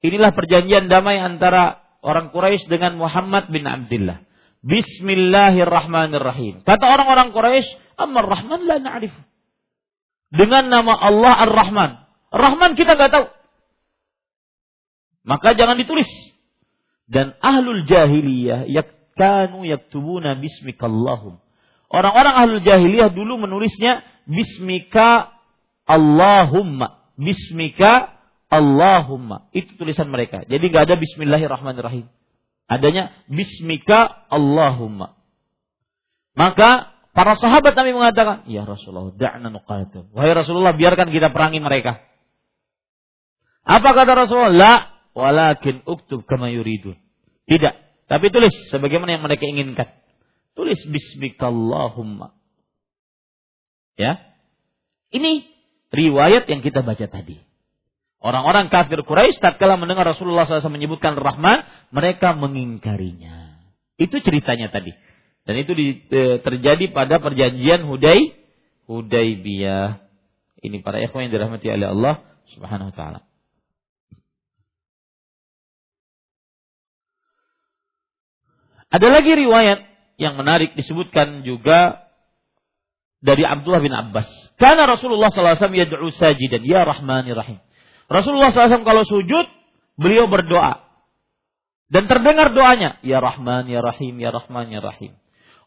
inilah perjanjian damai antara orang Quraisy dengan Muhammad bin Abdullah. Bismillahirrahmanirrahim. Kata orang-orang Quraisy, Ammar Rahman la na'rif. Dengan nama Allah Ar-Rahman. Rahman kita nggak tahu. Maka jangan ditulis. Dan ahlul jahiliyah yakkanu yaktubuna bismikallahum. Orang-orang ahlul jahiliyah dulu menulisnya bismika Allahumma. Bismika Allahumma. Itu tulisan mereka. Jadi nggak ada bismillahirrahmanirrahim. Adanya bismika Allahumma. Maka para sahabat Nabi mengatakan, "Ya Rasulullah, da'na nuqatil." Wahai Rasulullah, biarkan kita perangi mereka. Apa kata Rasulullah? La, walakin uktub kama yuridun. Tidak, tapi tulis sebagaimana yang mereka inginkan. Tulis bismika Allahumma. Ya. Ini riwayat yang kita baca tadi. Orang-orang kafir Quraisy tatkala mendengar Rasulullah SAW menyebutkan Rahman, mereka mengingkarinya. Itu ceritanya tadi. Dan itu di, e, terjadi pada perjanjian Hudai Hudaibiyah. Ini para ikhwan yang dirahmati oleh Allah Subhanahu wa taala. Ada lagi riwayat yang menarik disebutkan juga dari Abdullah bin Abbas. Karena Rasulullah SAW yad'u sajidan, ya Rahmani Rahim. Rasulullah SAW kalau sujud, beliau berdoa. Dan terdengar doanya, Ya Rahman, Ya Rahim, Ya Rahman, Ya Rahim.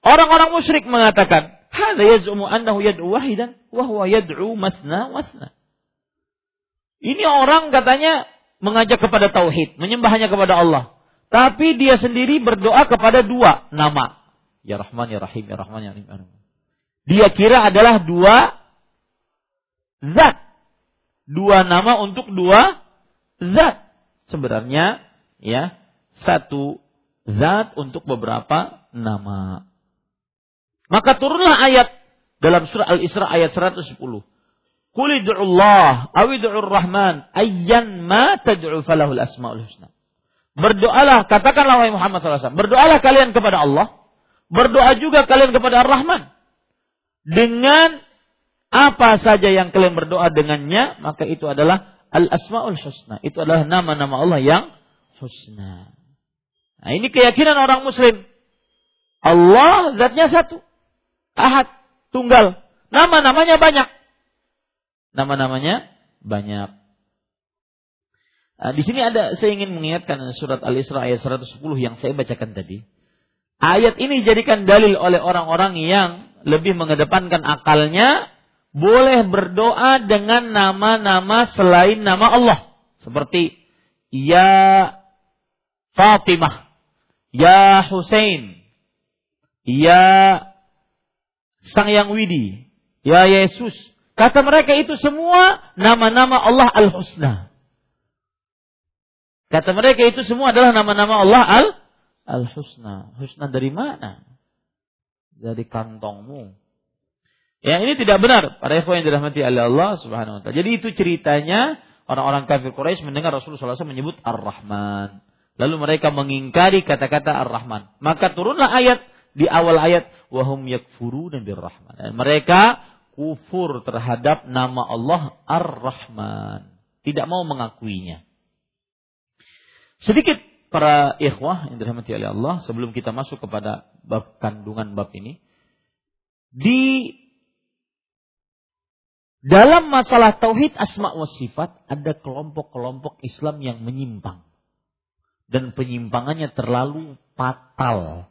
Orang-orang musyrik mengatakan, Hada yaz'umu annahu yad'u wahidan, wahwa yad'u masna wasna. Ini orang katanya mengajak kepada tauhid, menyembah hanya kepada Allah. Tapi dia sendiri berdoa kepada dua nama. Ya Rahman, Ya Rahim, Ya Rahman, Ya Rahim. Dia kira adalah dua zat dua nama untuk dua zat. Sebenarnya ya satu zat untuk beberapa nama. Maka turunlah ayat dalam surah Al-Isra ayat 110. Qul Allah awidur rahman ayyan ma tad'u falahul asmaul husna. Berdoalah, katakanlah wahai Muhammad SAW, berdoalah kalian kepada Allah, berdoa juga kalian kepada Ar-Rahman. Dengan apa saja yang kalian berdoa dengannya, maka itu adalah al-asmaul husna. Itu adalah nama-nama Allah yang husna. Nah, ini keyakinan orang muslim. Allah zatnya satu. Ahad, tunggal. Nama-namanya banyak. Nama-namanya banyak. Nah, di sini ada saya ingin mengingatkan surat Al-Isra ayat 110 yang saya bacakan tadi. Ayat ini dijadikan dalil oleh orang-orang yang lebih mengedepankan akalnya boleh berdoa dengan nama-nama selain nama Allah. Seperti Ya Fatimah, Ya Hussein, Ya Sang Yang Widi, Ya Yesus. Kata mereka itu semua nama-nama Allah Al-Husna. Kata mereka itu semua adalah nama-nama Allah Al Al-Husna. Husna dari mana? Dari kantongmu. Ya ini tidak benar para ikhwan yang dirahmati oleh Allah Subhanahu wa taala. Jadi itu ceritanya orang-orang kafir Quraisy mendengar Rasulullah SAW menyebut Ar-Rahman. Lalu mereka mengingkari kata-kata Ar-Rahman. Maka turunlah ayat di awal ayat wahum yakfuruna birrahman. Dan mereka kufur terhadap nama Allah Ar-Rahman. Tidak mau mengakuinya. Sedikit para ikhwah yang dirahmati oleh Allah sebelum kita masuk kepada bab kandungan bab ini di dalam masalah tauhid asma wa sifat ada kelompok-kelompok Islam yang menyimpang. Dan penyimpangannya terlalu fatal.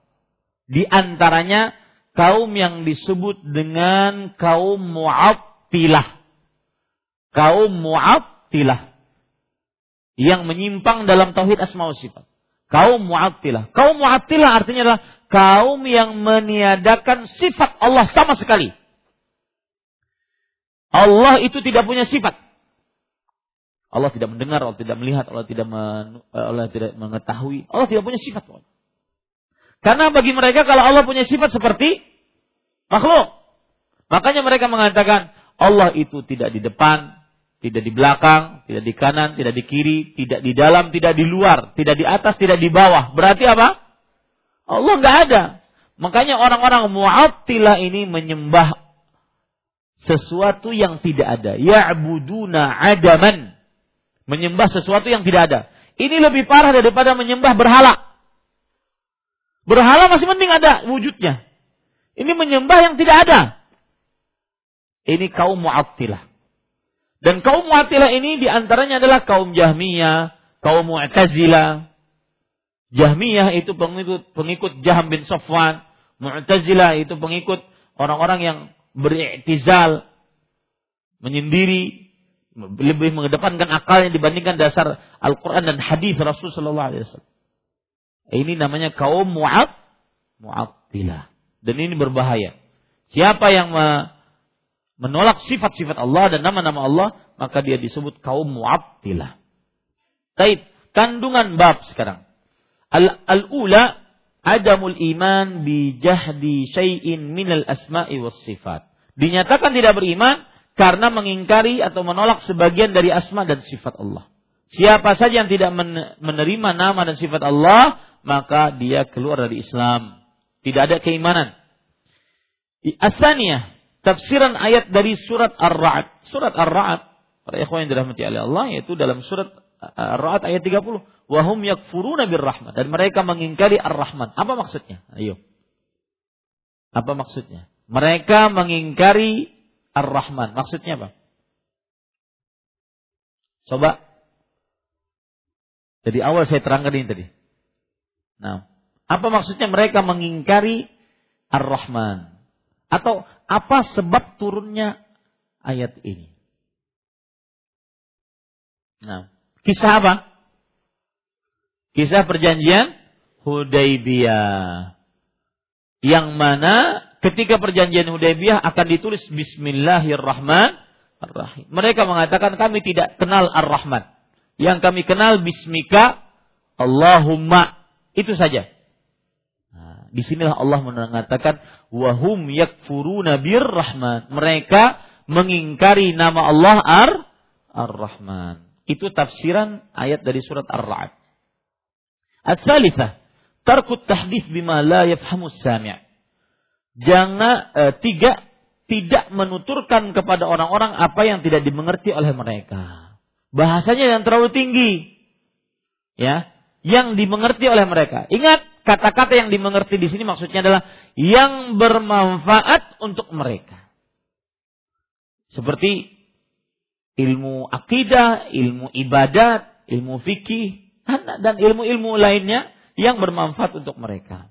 Di antaranya kaum yang disebut dengan kaum Mu'attilah. Kaum Mu'attilah yang menyimpang dalam tauhid asma wa sifat. Kaum Mu'attilah. Kaum Mu'attilah artinya adalah kaum yang meniadakan sifat Allah sama sekali. Allah itu tidak punya sifat. Allah tidak mendengar, Allah tidak melihat, Allah tidak men, Allah tidak mengetahui. Allah tidak punya sifat. Karena bagi mereka kalau Allah punya sifat seperti makhluk. Makanya mereka mengatakan Allah itu tidak di depan, tidak di belakang, tidak di kanan, tidak di kiri, tidak di dalam, tidak di luar, tidak di atas, tidak di bawah. Berarti apa? Allah nggak ada. Makanya orang-orang mu'attilah ini menyembah sesuatu yang tidak ada. Ya'buduna adaman. Menyembah sesuatu yang tidak ada. Ini lebih parah daripada menyembah berhala. Berhala masih penting ada wujudnya. Ini menyembah yang tidak ada. Ini kaum mu'attilah. Dan kaum Mu'tazilah ini di antaranya adalah kaum Jahmiyah, kaum Mu'tazilah. Jahmiyah itu pengikut pengikut Jaham bin Sofwan. Mu'tazilah itu pengikut orang-orang yang beriktizal, menyendiri, lebih mengedepankan akalnya dibandingkan dasar Al-Quran dan hadis Rasul Sallallahu. Ini namanya kaum mu'at, mu'attilah. Dan ini berbahaya. Siapa yang menolak sifat-sifat Allah dan nama-nama Allah, maka dia disebut kaum mu'abtilah. Taib, kandungan bab sekarang. Al-ula adamul iman bi jahdi syai'in minal asma'i was sifat. Dinyatakan tidak beriman karena mengingkari atau menolak sebagian dari asma dan sifat Allah. Siapa saja yang tidak menerima nama dan sifat Allah, maka dia keluar dari Islam. Tidak ada keimanan. Asaniyah, tafsiran ayat dari surat Ar-Ra'd. Surat Ar-Ra'd, para ikhwan yang dirahmati oleh Allah, yaitu dalam surat Ar-Ra'd ayat 30. Wahum yakfuruna birrahman. Dan mereka mengingkari Ar-Rahman. Apa maksudnya? Ayo. Apa maksudnya? Mereka mengingkari Ar-Rahman. Maksudnya apa? Coba. Jadi awal saya terangkan ini tadi. Nah, apa maksudnya mereka mengingkari Ar-Rahman? Atau apa sebab turunnya ayat ini? Nah, kisah apa? Kisah perjanjian Hudaybiyah. Yang mana ketika perjanjian Hudaybiyah akan ditulis Bismillahirrahmanirrahim. Mereka mengatakan kami tidak kenal Ar-Rahman. Yang kami kenal Bismika Allahumma. Itu saja. Nah, di sinilah Allah mengatakan wahum yakfuruna birrahman. Mereka mengingkari nama Allah Ar Ar-Rahman. Itu tafsiran ayat dari surat Ar-Ra'd. Ats-tsalitsah, tarkut tahdits bima la yafhamu. Jangan eh, tiga tidak menuturkan kepada orang-orang apa yang tidak dimengerti oleh mereka. Bahasanya yang terlalu tinggi. Ya, yang dimengerti oleh mereka. Ingat, kata-kata yang dimengerti di sini maksudnya adalah yang bermanfaat untuk mereka. Seperti ilmu akidah, ilmu ibadat, ilmu fikih, dan ilmu-ilmu lainnya yang bermanfaat untuk mereka.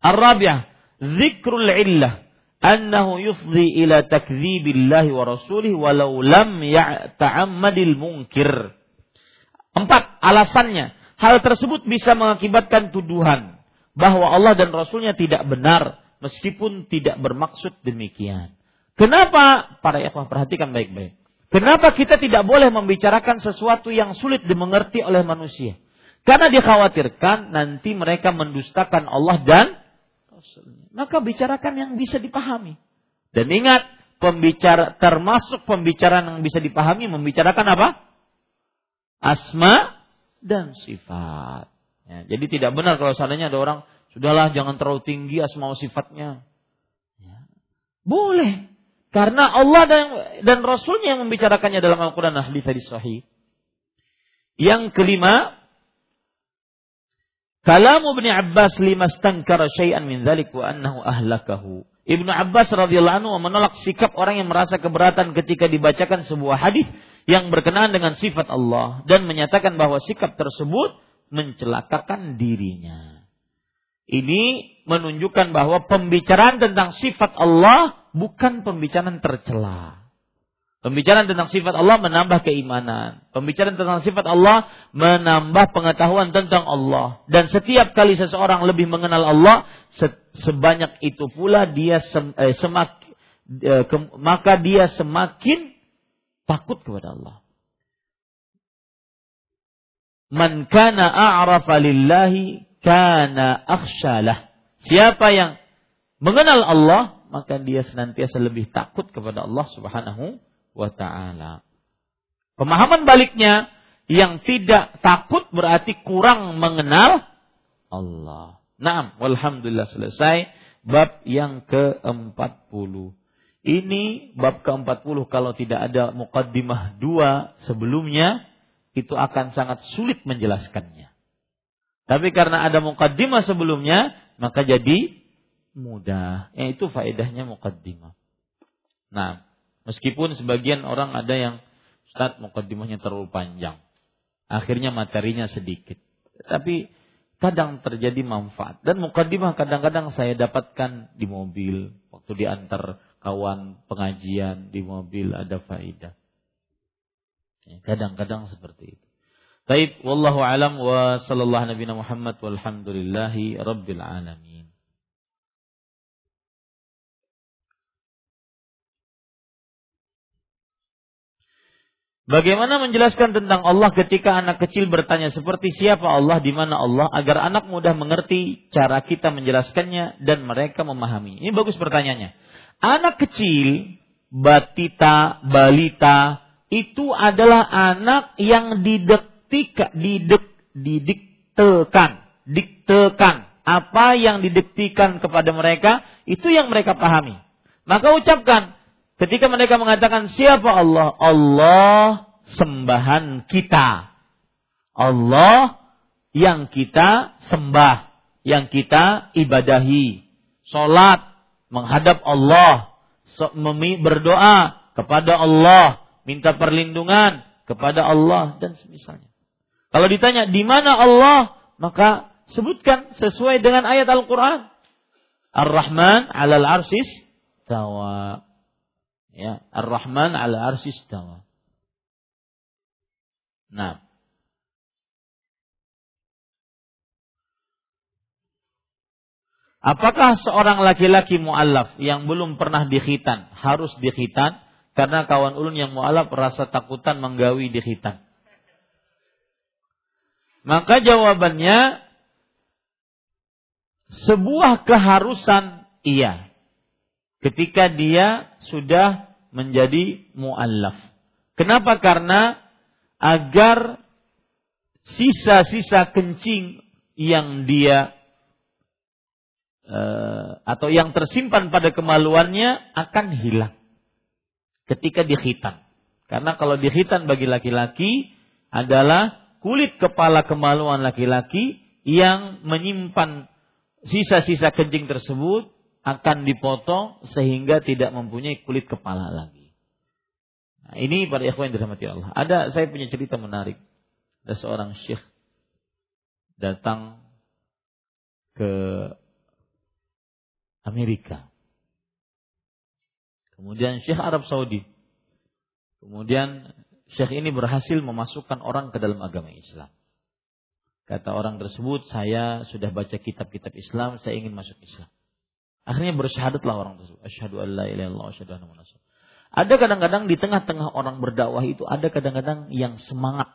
Ar-rabi'ah, zikrul illah annahu yufdi ila takdzibillahi wa rasulih walau lam ya'ta'ammadil munkir. Empat, alasannya. Hal tersebut bisa mengakibatkan tuduhan bahwa Allah dan Rasulnya tidak benar meskipun tidak bermaksud demikian. Kenapa? Para ikhwah perhatikan baik-baik. Kenapa kita tidak boleh membicarakan sesuatu yang sulit dimengerti oleh manusia? Karena dikhawatirkan nanti mereka mendustakan Allah dan Rasulnya. Maka bicarakan yang bisa dipahami. Dan ingat, pembicara termasuk pembicaraan yang bisa dipahami membicarakan apa? asma dan sifat. Ya, jadi tidak benar kalau seandainya ada orang sudahlah jangan terlalu tinggi asma sifatnya. Ya. Boleh. Karena Allah dan, dan Rasulnya yang membicarakannya dalam Al-Quran dan hadis sahih. Yang kelima, Kalamu Ibn Abbas lima stankara syai'an min dhalik wa annahu ahlakahu. Ibnu Abbas radhiyallahu anhu menolak sikap orang yang merasa keberatan ketika dibacakan sebuah hadis yang berkenaan dengan sifat Allah dan menyatakan bahwa sikap tersebut mencelakakan dirinya. Ini menunjukkan bahwa pembicaraan tentang sifat Allah bukan pembicaraan tercela. Pembicaraan tentang sifat Allah menambah keimanan. Pembicaraan tentang sifat Allah menambah pengetahuan tentang Allah. Dan setiap kali seseorang lebih mengenal Allah, sebanyak itu pula dia eh, semak, eh, maka dia semakin takut kepada Allah. Man kana a'rafa lillahi kana akhsyalah. Siapa yang mengenal Allah, maka dia senantiasa lebih takut kepada Allah Subhanahu wa taala. Pemahaman baliknya yang tidak takut berarti kurang mengenal Allah. Naam, walhamdulillah selesai bab yang ke-40. Ini bab ke-40 kalau tidak ada mukaddimah dua sebelumnya itu akan sangat sulit menjelaskannya. Tapi karena ada mukaddimah sebelumnya maka jadi mudah. Yaitu faedahnya mukaddimah. Nah, Meskipun sebagian orang ada yang Ustaz mukaddimahnya terlalu panjang. Akhirnya materinya sedikit. Tapi kadang terjadi manfaat. Dan mukaddimah kadang-kadang saya dapatkan di mobil. Waktu diantar kawan pengajian di mobil ada faidah. Ya, kadang-kadang seperti itu. Taib wallahu alam wa sallallahu nabi Muhammad walhamdulillahi rabbil alamin. Bagaimana menjelaskan tentang Allah ketika anak kecil bertanya seperti siapa Allah, di mana Allah, agar anak mudah mengerti cara kita menjelaskannya dan mereka memahami. Ini bagus pertanyaannya. Anak kecil, batita, balita, itu adalah anak yang didektika, didek, didiktekan, diktekan. Apa yang didiktikan kepada mereka, itu yang mereka pahami. Maka ucapkan, Ketika mereka mengatakan siapa Allah? Allah sembahan kita. Allah yang kita sembah, yang kita ibadahi. Salat menghadap Allah, berdoa kepada Allah, minta perlindungan kepada Allah dan semisalnya. Kalau ditanya di mana Allah, maka sebutkan sesuai dengan ayat Al-Qur'an. Ar-Rahman 'alal arsis tawa. Ya, Ar-Rahman ala arsis istawa. Nah. Apakah seorang laki-laki mu'alaf yang belum pernah dikhitan harus dikhitan karena kawan ulun yang mu'alaf rasa takutan menggawi dikhitan? Maka jawabannya sebuah keharusan iya. Ketika dia sudah menjadi muallaf. Kenapa? Karena agar sisa-sisa kencing yang dia atau yang tersimpan pada kemaluannya akan hilang ketika dikhitan. Karena kalau dikhitan bagi laki-laki adalah kulit kepala kemaluan laki-laki yang menyimpan sisa-sisa kencing tersebut akan dipotong sehingga tidak mempunyai kulit kepala lagi. Nah, ini para ikhwan yang dirahmati Allah. Ada saya punya cerita menarik. Ada seorang syekh datang ke Amerika. Kemudian Syekh Arab Saudi. Kemudian Syekh ini berhasil memasukkan orang ke dalam agama Islam. Kata orang tersebut, saya sudah baca kitab-kitab Islam, saya ingin masuk Islam. Akhirnya bersyahadatlah orang tersebut. Asyhadu an la ilaha illallah asyhadu anna Ada kadang-kadang di tengah-tengah orang berdakwah itu ada kadang-kadang yang semangat.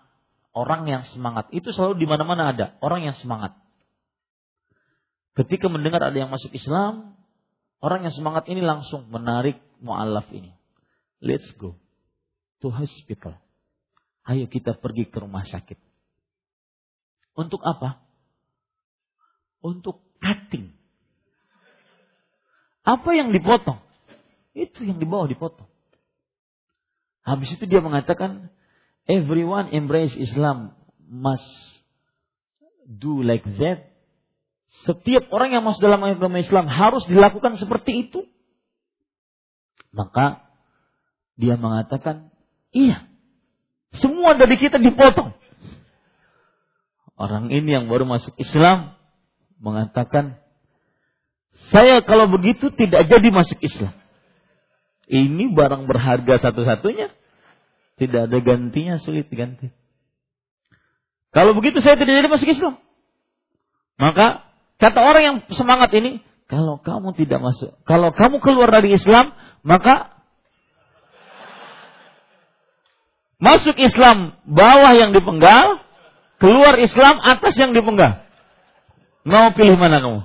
Orang yang semangat itu selalu di mana-mana ada orang yang semangat. Ketika mendengar ada yang masuk Islam, orang yang semangat ini langsung menarik mualaf ini. Let's go to hospital. Ayo kita pergi ke rumah sakit. Untuk apa? Untuk cutting apa yang dipotong? Itu yang di bawah dipotong. Habis itu dia mengatakan, everyone embrace Islam must do like that. Setiap orang yang masuk dalam agama Islam harus dilakukan seperti itu. Maka dia mengatakan, iya, semua dari kita dipotong. Orang ini yang baru masuk Islam mengatakan, saya kalau begitu tidak jadi masuk Islam. Ini barang berharga satu-satunya. Tidak ada gantinya, sulit diganti. Kalau begitu saya tidak jadi masuk Islam. Maka kata orang yang semangat ini, kalau kamu tidak masuk, kalau kamu keluar dari Islam, maka masuk Islam bawah yang dipenggal, keluar Islam atas yang dipenggal. Mau pilih mana kamu?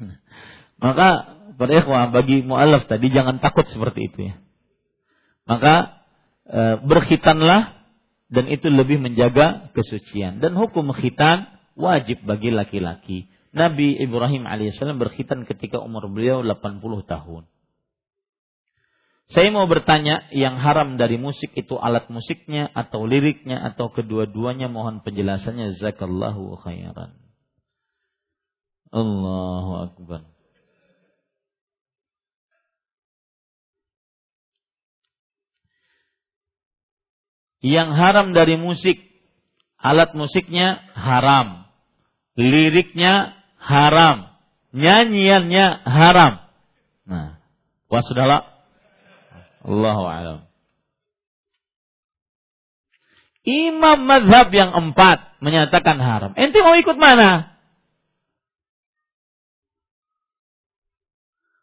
Maka pada ikhwah bagi mu'alaf tadi jangan takut seperti itu ya. Maka e, berkhitanlah dan itu lebih menjaga kesucian dan hukum khitan wajib bagi laki-laki. Nabi Ibrahim alaihissalam berkhitan ketika umur beliau 80 tahun. Saya mau bertanya, yang haram dari musik itu alat musiknya atau liriknya atau kedua-duanya mohon penjelasannya zakallahu khairan. Allahu akbar. Yang haram dari musik, alat musiknya haram. Liriknya haram. Nyanyiannya haram. Nah, wah sudahlah. Allahu a'lam. Imam madhab yang empat menyatakan haram. Ente mau ikut mana?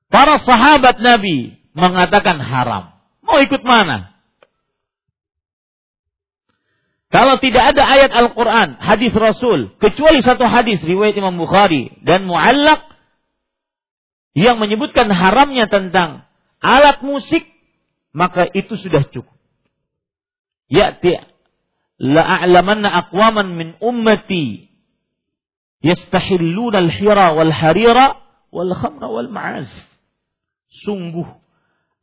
Para sahabat Nabi mengatakan haram. Mau ikut mana? Kalau tidak ada ayat Al-Quran, hadis Rasul, kecuali satu hadis riwayat Imam Bukhari dan muallak yang menyebutkan haramnya tentang alat musik, maka itu sudah cukup. Ya'ti la'a'lamanna aqwaman min ummati yastahilluna al-hira wal harira wal khamra wal ma'azif. Sungguh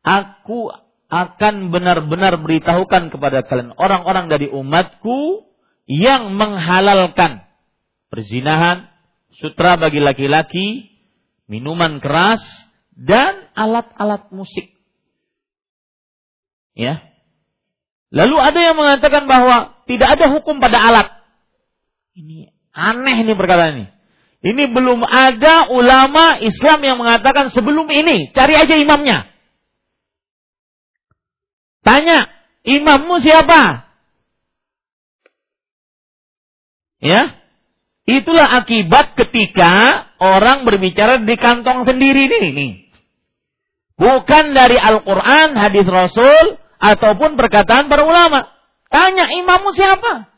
aku akan benar-benar beritahukan kepada kalian orang-orang dari umatku yang menghalalkan perzinahan, sutra bagi laki-laki, minuman keras, dan alat-alat musik. Ya. Lalu ada yang mengatakan bahwa tidak ada hukum pada alat. Ini aneh ini perkataan ini. Ini belum ada ulama Islam yang mengatakan sebelum ini, cari aja imamnya. Tanya, imammu siapa? Ya. Itulah akibat ketika orang berbicara di kantong sendiri ini. Bukan dari Al-Quran, hadis Rasul, ataupun perkataan para ulama. Tanya, imammu siapa?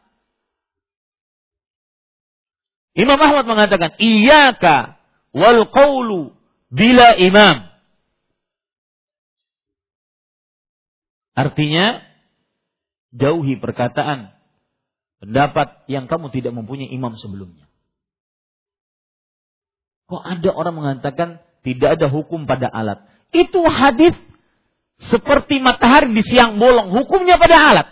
Imam Ahmad mengatakan, Iyaka wal qawlu bila imam. Artinya jauhi perkataan pendapat yang kamu tidak mempunyai imam sebelumnya. Kok ada orang mengatakan tidak ada hukum pada alat? Itu hadis seperti matahari di siang bolong, hukumnya pada alat.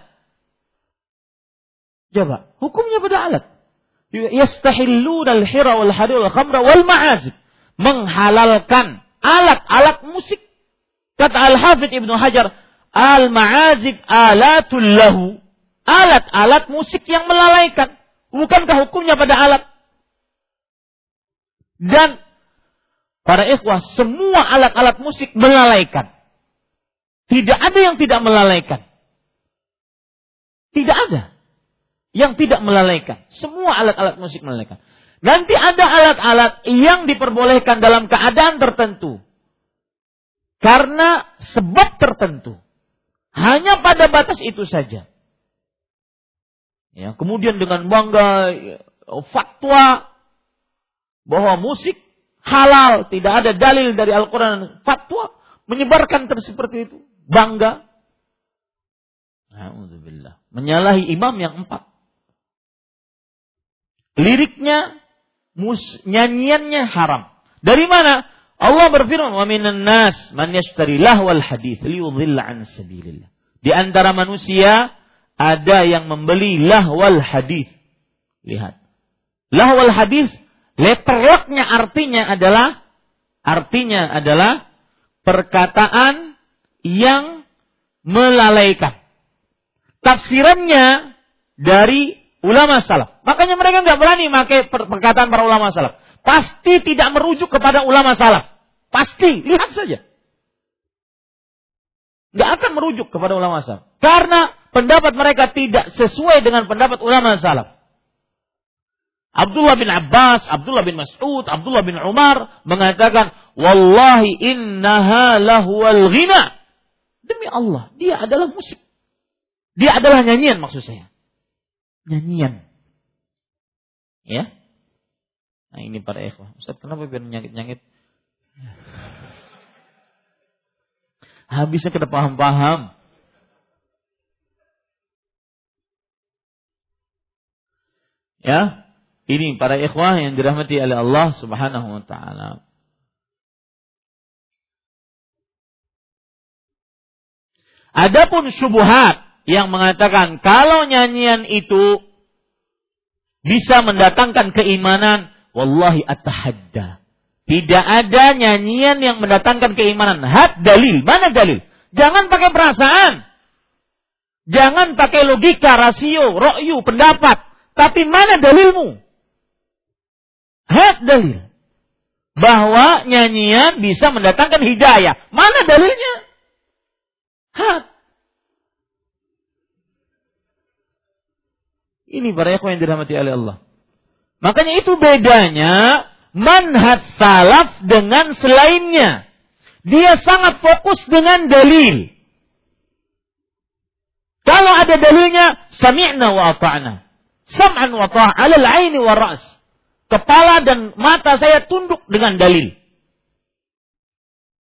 Coba, hukumnya pada alat. Yastahillun al-hira wal hadir wal khamra wal ma'azib. Menghalalkan alat-alat musik. Kata Al-Hafidh Ibnu Hajar, Al-ma'azib alatul lahu. Alat-alat musik yang melalaikan. Bukankah hukumnya pada alat? Dan para ikhwah, semua alat-alat musik melalaikan. Tidak ada yang tidak melalaikan. Tidak ada yang tidak melalaikan. Semua alat-alat musik melalaikan. Nanti ada alat-alat yang diperbolehkan dalam keadaan tertentu. Karena sebab tertentu. Hanya pada batas itu saja. Ya, kemudian dengan bangga fatwa bahwa musik halal, tidak ada dalil dari Al-Quran fatwa menyebarkan seperti itu, bangga. Alhamdulillah. Menyalahi imam yang empat. Liriknya, mus, nyanyiannya haram. Dari mana? Allah berfirman, "Wa minan nas man yashtari lahwal hadits liyudhilla an sabilillah." Di antara manusia ada yang membeli lahwal hadis. Lihat. Lahwal hadis letterlocknya artinya adalah artinya adalah perkataan yang melalaikan. Tafsirannya dari ulama salaf. Makanya mereka nggak berani pakai perkataan para ulama salaf. Pasti tidak merujuk kepada ulama salaf. Pasti, lihat saja. Nggak akan merujuk kepada ulama salaf. Karena pendapat mereka tidak sesuai dengan pendapat ulama salaf. Abdullah bin Abbas, Abdullah bin Mas'ud, Abdullah bin Umar mengatakan, "Wallahi innaha lahuwal ghina." Demi Allah, dia adalah musik. Dia adalah nyanyian maksud saya. Nyanyian. Ya. Nah ini para ikhwah. Ustaz kenapa biar nyangit-nyangit? Habisnya kena paham-paham. Ya, ini para ikhwah yang dirahmati oleh Allah Subhanahu wa taala. Adapun syubhat yang mengatakan kalau nyanyian itu bisa mendatangkan keimanan, wallahi at-tahadda. Tidak ada nyanyian yang mendatangkan keimanan. Had dalil. Mana dalil? Jangan pakai perasaan. Jangan pakai logika, rasio, ro'yu, pendapat. Tapi mana dalilmu? Had dalil. Bahwa nyanyian bisa mendatangkan hidayah. Mana dalilnya? Had. Ini para yang dirahmati oleh Allah. Makanya itu bedanya manhaj salaf dengan selainnya. Dia sangat fokus dengan dalil. Kalau ada dalilnya, sami'na wa ata'na. Sam'an wa ta'a al aini wa ra's. Kepala dan mata saya tunduk dengan dalil.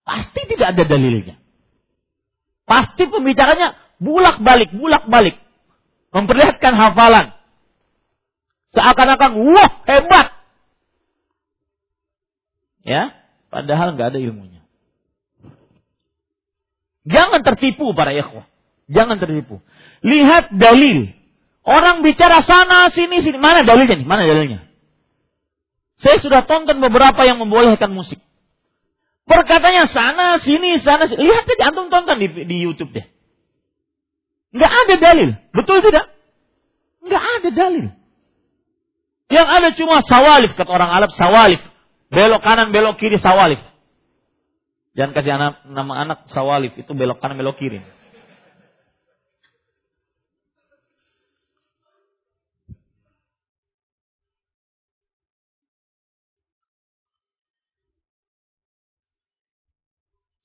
Pasti tidak ada dalilnya. Pasti pembicaranya bulak-balik, bulak-balik. Memperlihatkan hafalan. Seakan-akan, wah hebat. Ya, padahal nggak ada ilmunya. Jangan tertipu para ikhwah. Jangan tertipu. Lihat dalil. Orang bicara sana sini sini. Mana dalilnya nih? Mana dalilnya? Saya sudah tonton beberapa yang membolehkan musik. Perkatanya sana sini sana sini. Lihat saja antum tonton di, di YouTube deh. Nggak ada dalil. Betul tidak? Nggak ada dalil. Yang ada cuma sawalif, kata orang Arab sawalif. Belok kanan, belok kiri sawalif. Jangan kasih anak, nama anak sawalif, itu belok kanan, belok kiri.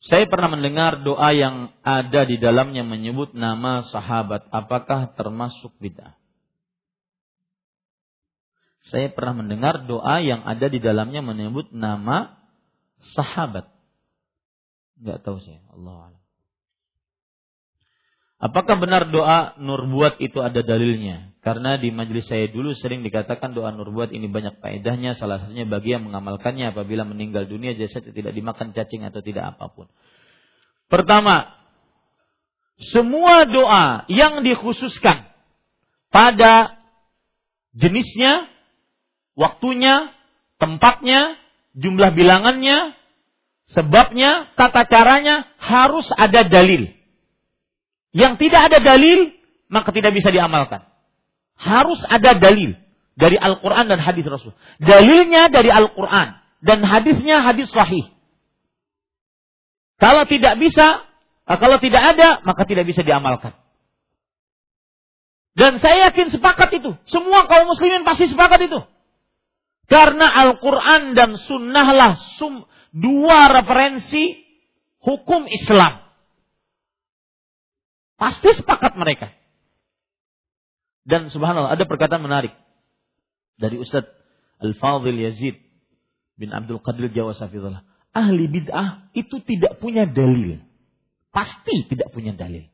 Saya pernah mendengar doa yang ada di dalamnya menyebut nama sahabat. Apakah termasuk bid'ah? Saya pernah mendengar doa yang ada di dalamnya menyebut nama sahabat. Enggak tahu saya, Allah Apakah benar doa nurbuat itu ada dalilnya? Karena di majelis saya dulu sering dikatakan doa nurbuat ini banyak faedahnya, salah satunya bagi yang mengamalkannya apabila meninggal dunia jasad tidak dimakan cacing atau tidak apa pun. Pertama, semua doa yang dikhususkan pada jenisnya waktunya, tempatnya, jumlah bilangannya, sebabnya, tata caranya harus ada dalil. Yang tidak ada dalil, maka tidak bisa diamalkan. Harus ada dalil dari Al-Quran dan hadis Rasul. Dalilnya dari Al-Quran dan hadisnya hadis sahih. Kalau tidak bisa, eh, kalau tidak ada, maka tidak bisa diamalkan. Dan saya yakin sepakat itu. Semua kaum muslimin pasti sepakat itu. Karena Al-Quran dan Sunnahlah sum, dua referensi hukum Islam. Pasti sepakat mereka. Dan subhanallah ada perkataan menarik dari Ustadz Al-Fadhil Yazid bin Abdul Qadir Jawa Safidullah. Ahli bid'ah itu tidak punya dalil. Pasti tidak punya dalil.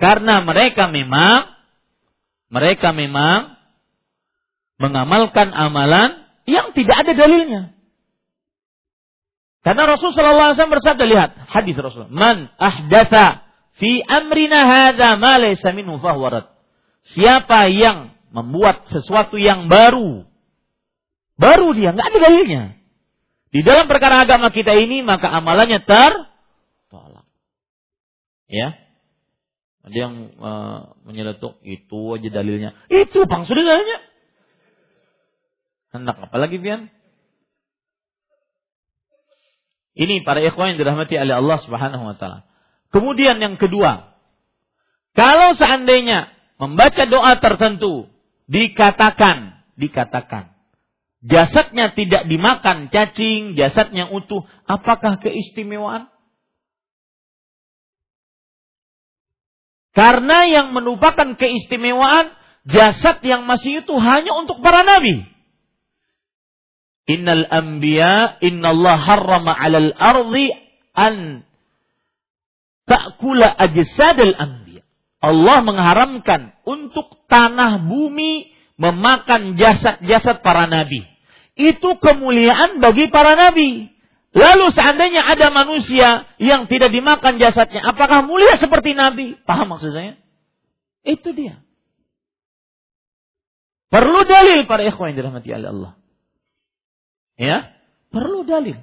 Karena mereka memang mereka memang mengamalkan amalan yang tidak ada dalilnya. Karena Rasul sallallahu alaihi wasallam bersabda lihat hadis Rasul, "Man ahdatsa fi amrina hadza ma laysa minhu fahuwa Siapa yang membuat sesuatu yang baru, baru dia nggak ada dalilnya. Di dalam perkara agama kita ini maka amalannya tertolak. Ya. Ada yang uh, menyeletuk itu aja dalilnya. Itu bang sudah dalilnya. Hendak apa lagi Pian? Ini para ikhwan yang dirahmati oleh Allah Subhanahu wa taala. Kemudian yang kedua, kalau seandainya membaca doa tertentu dikatakan, dikatakan jasadnya tidak dimakan cacing, jasadnya utuh, apakah keistimewaan? Karena yang merupakan keistimewaan jasad yang masih itu hanya untuk para nabi. Innal anbiya Allah harrama 'alal ardi an ta'kula ajsadal anbiya. Allah mengharamkan untuk tanah bumi memakan jasad-jasad para nabi. Itu kemuliaan bagi para nabi. Lalu seandainya ada manusia yang tidak dimakan jasadnya, apakah mulia seperti Nabi? Paham maksud saya? Itu dia. Perlu dalil para ikhwan yang dirahmati Allah. Ya, perlu dalil.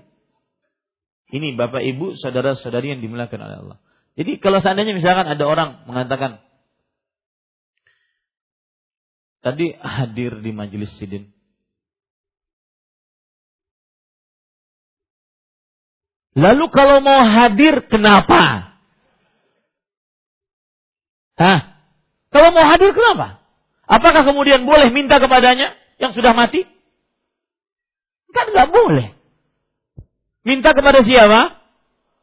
Ini Bapak Ibu, saudara-saudari yang dimuliakan oleh Allah. Jadi kalau seandainya misalkan ada orang mengatakan tadi hadir di majelis sidin. Lalu kalau mau hadir kenapa? Hah? Kalau mau hadir kenapa? Apakah kemudian boleh minta kepadanya yang sudah mati? Kan nggak boleh. Minta kepada siapa?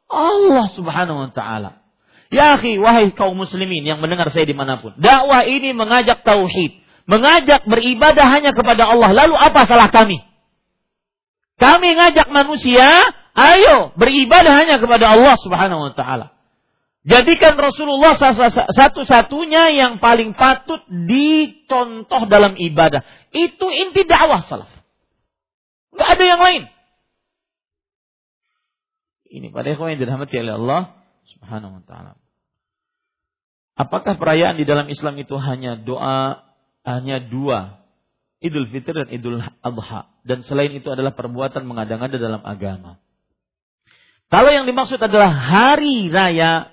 Allah subhanahu wa ta'ala. Ya akhi, wahai kaum muslimin yang mendengar saya di mana pun. Dakwah ini mengajak tauhid. Mengajak beribadah hanya kepada Allah. Lalu apa salah kami? Kami ngajak manusia, ayo beribadah hanya kepada Allah subhanahu wa ta'ala. Jadikan Rasulullah satu-satunya yang paling patut dicontoh dalam ibadah. Itu inti dakwah salaf. Gak ada yang lain. Ini pada ikhwan yang dirahmati oleh Allah Subhanahu wa taala. Apakah perayaan di dalam Islam itu hanya doa, hanya dua, Idul Fitri dan Idul Adha, dan selain itu adalah perbuatan mengada-ngada dalam agama. Kalau yang dimaksud adalah hari raya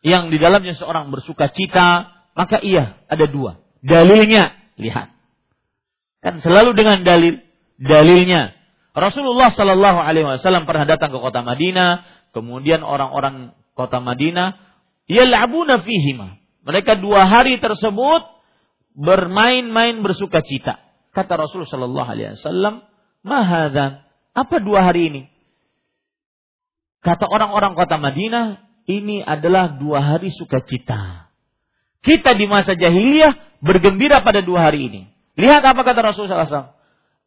yang di dalamnya seorang bersuka cita, maka iya, ada dua. Dalilnya, lihat. Kan selalu dengan dalil dalilnya. Rasulullah Shallallahu Alaihi Wasallam pernah datang ke kota Madinah, kemudian orang-orang kota Madinah, yal'abuna fihima. Mereka dua hari tersebut bermain-main bersuka cita. Kata Rasulullah Shallallahu Alaihi Wasallam, mahadan. Apa dua hari ini? Kata orang-orang kota Madinah, ini adalah dua hari sukacita. Kita di masa jahiliyah bergembira pada dua hari ini. Lihat apa kata Rasulullah SAW.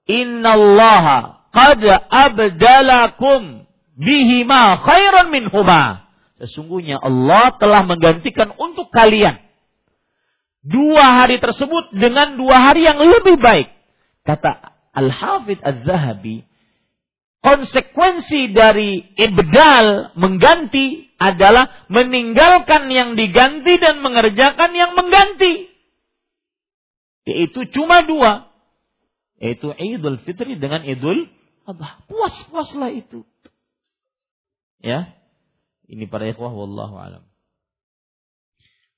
Innallaha qad abdalakum bihima khairan minhuma. Sesungguhnya Allah telah menggantikan untuk kalian dua hari tersebut dengan dua hari yang lebih baik. Kata Al-Hafidh Az-Zahabi, konsekuensi dari ibdal mengganti adalah meninggalkan yang diganti dan mengerjakan yang mengganti. Yaitu cuma dua yaitu Idul Fitri dengan Idul Adha. Puas-puaslah itu. Ya. Ini para ikhwah wallahu alam.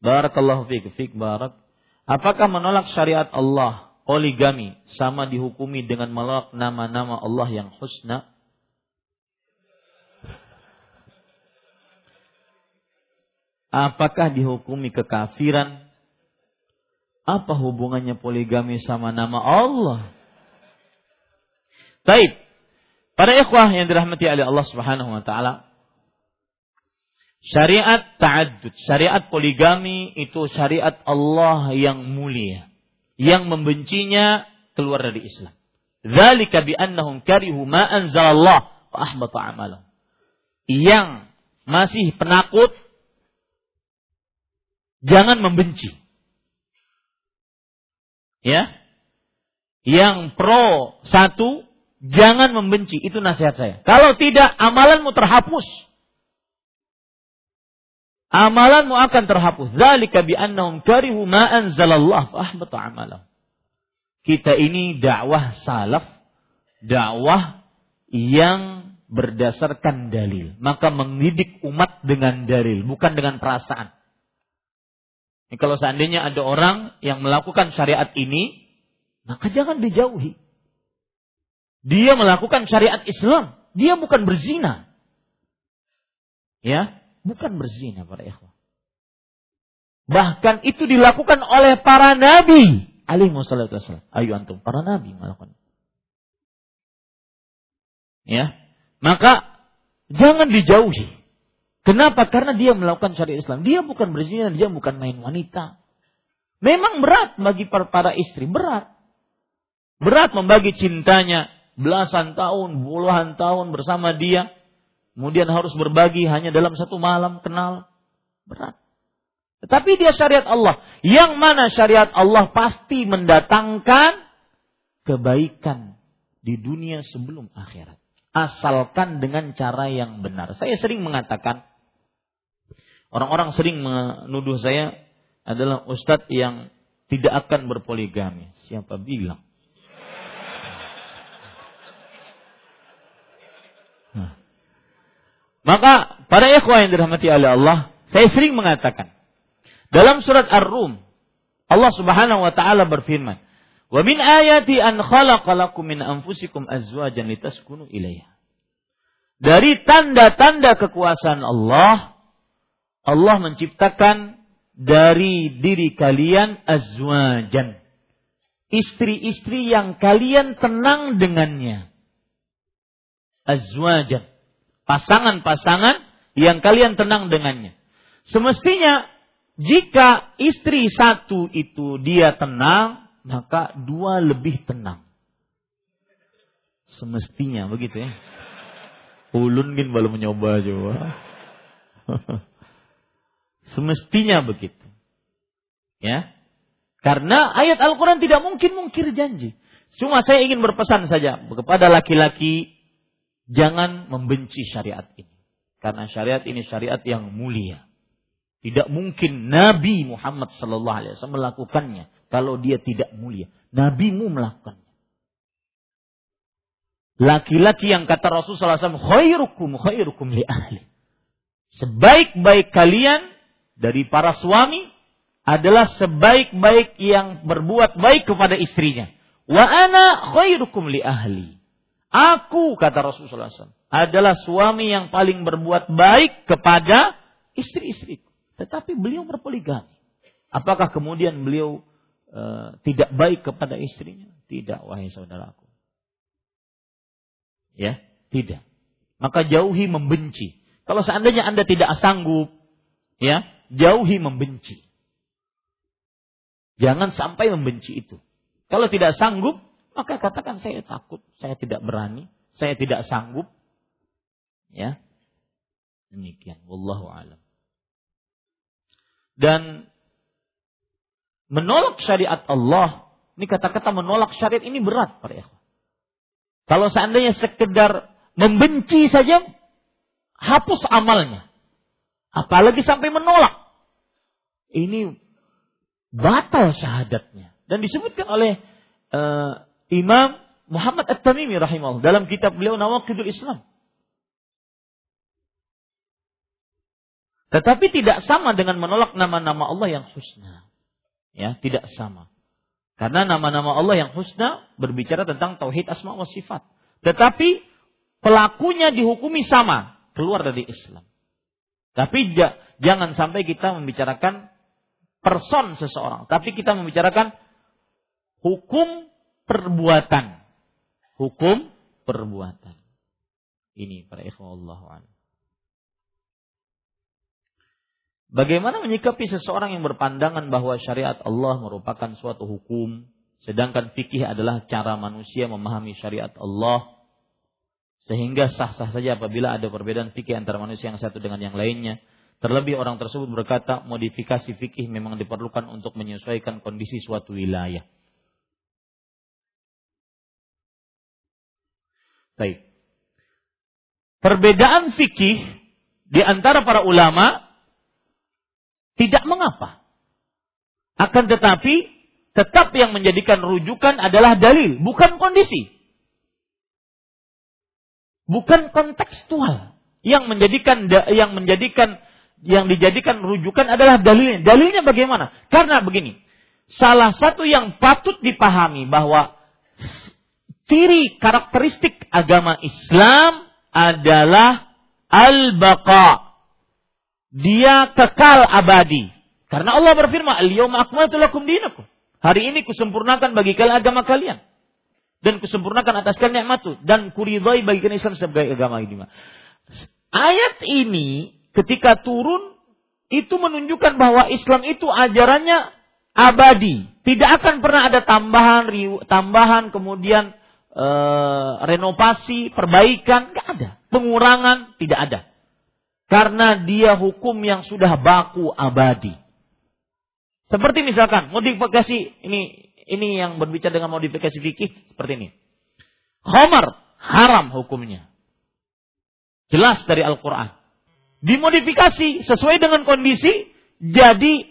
Barakallahu fiik, fiik barak. Apakah menolak syariat Allah poligami sama dihukumi dengan menolak nama-nama Allah yang husna? Apakah dihukumi kekafiran? Apa hubungannya poligami sama nama Allah? Baik. Para ikhwah yang dirahmati oleh Allah Subhanahu wa taala, syariat ta'addud, syariat poligami itu syariat Allah yang mulia, yang membencinya keluar dari Islam. Dzalika bi annahum karihu ma anzalallah wa ahbata amalahum. Yang masih penakut jangan membenci. Ya. Yang pro satu Jangan membenci, itu nasihat saya. Kalau tidak, amalanmu terhapus. Amalanmu akan terhapus. Zalika bi'annahum karihu ma anzalallah amalah. Kita ini dakwah salaf, dakwah yang berdasarkan dalil. Maka mendidik umat dengan dalil, bukan dengan perasaan. Ini kalau seandainya ada orang yang melakukan syariat ini, maka jangan dijauhi. Dia melakukan syariat Islam, dia bukan berzina. Ya, bukan berzina para ikhwah. Bahkan itu dilakukan oleh para nabi alaihi wasallam. Ayo antum, para nabi melakukan. Ya. Maka jangan dijauhi. Kenapa? Karena dia melakukan syariat Islam. Dia bukan berzina, dia bukan main wanita. Memang berat bagi para istri, berat. Berat membagi cintanya belasan tahun, puluhan tahun bersama dia. Kemudian harus berbagi hanya dalam satu malam kenal. Berat. Tetapi dia syariat Allah. Yang mana syariat Allah pasti mendatangkan kebaikan di dunia sebelum akhirat. Asalkan dengan cara yang benar. Saya sering mengatakan, orang-orang sering menuduh saya adalah ustadz yang tidak akan berpoligami. Siapa bilang? Maka para ikhwah yang dirahmati oleh Allah, saya sering mengatakan, dalam surat Ar-Rum, Allah Subhanahu wa taala berfirman, "Wa min ayati an khalaqalakum min anfusikum azwajan litaskunu ilaiha." Dari tanda-tanda kekuasaan Allah, Allah menciptakan dari diri kalian azwajan. Istri-istri yang kalian tenang dengannya. Azwajan. Pasangan-pasangan yang kalian tenang dengannya. Semestinya jika istri satu itu dia tenang, maka dua lebih tenang. Semestinya begitu ya. Ulun kan baru mencoba juga. Semestinya begitu. Ya. Karena ayat Al-Quran tidak mungkin mungkir janji. Cuma saya ingin berpesan saja kepada laki-laki, jangan membenci syariat ini. Karena syariat ini syariat yang mulia. Tidak mungkin Nabi Muhammad Sallallahu Alaihi Wasallam melakukannya kalau dia tidak mulia. Nabimu melakukannya. Laki-laki yang kata Rasulullah SAW, khairukum khairukum li ahli. Sebaik-baik kalian dari para suami adalah sebaik-baik yang berbuat baik kepada istrinya. Wa ana khairukum li ahli. Aku, kata Rasulullah SAW, adalah suami yang paling berbuat baik kepada istri-istriku. Tetapi beliau berpoligami. Apakah kemudian beliau e, tidak baik kepada istrinya? Tidak, wahai saudaraku. Ya, tidak. Maka jauhi membenci. Kalau seandainya Anda tidak sanggup, ya, jauhi membenci. Jangan sampai membenci itu. Kalau tidak sanggup, maka katakan saya takut, saya tidak berani, saya tidak sanggup. Ya. Demikian. Wallahu alam. Dan menolak syariat Allah, ini kata-kata menolak syariat ini berat para ikhwan. Kalau seandainya sekedar membenci saja, hapus amalnya. Apalagi sampai menolak. Ini batal syahadatnya. Dan disebutkan oleh uh, Imam Muhammad At-Tamimi rahimahullah dalam kitab beliau Nawaqidul Islam. Tetapi tidak sama dengan menolak nama-nama Allah yang husna. Ya, tidak sama. Karena nama-nama Allah yang husna berbicara tentang tauhid asma wa sifat. Tetapi pelakunya dihukumi sama, keluar dari Islam. Tapi jangan sampai kita membicarakan person seseorang, tapi kita membicarakan hukum perbuatan. Hukum perbuatan. Ini para ikhwan Allah. Bagaimana menyikapi seseorang yang berpandangan bahwa syariat Allah merupakan suatu hukum, sedangkan fikih adalah cara manusia memahami syariat Allah, sehingga sah-sah saja apabila ada perbedaan fikih antara manusia yang satu dengan yang lainnya. Terlebih orang tersebut berkata modifikasi fikih memang diperlukan untuk menyesuaikan kondisi suatu wilayah. Baik. Perbedaan fikih di antara para ulama tidak mengapa. Akan tetapi tetap yang menjadikan rujukan adalah dalil, bukan kondisi. Bukan kontekstual yang menjadikan yang menjadikan yang dijadikan rujukan adalah dalilnya. Dalilnya bagaimana? Karena begini, salah satu yang patut dipahami bahwa ciri karakteristik agama Islam adalah al-baqa. Dia kekal abadi. Karena Allah berfirman, "Al-yawma akmaltu lakum dinakum." Hari ini kusempurnakan bagi kalian agama kalian dan kusempurnakan atas kalian nikmatku dan kuridhai bagi kalian Islam sebagai agama ini. Ayat ini ketika turun itu menunjukkan bahwa Islam itu ajarannya abadi, tidak akan pernah ada tambahan tambahan kemudian e, renovasi, perbaikan, nggak ada. Pengurangan tidak ada. Karena dia hukum yang sudah baku abadi. Seperti misalkan modifikasi ini ini yang berbicara dengan modifikasi fikih seperti ini. Khamar haram hukumnya. Jelas dari Al-Qur'an. Dimodifikasi sesuai dengan kondisi jadi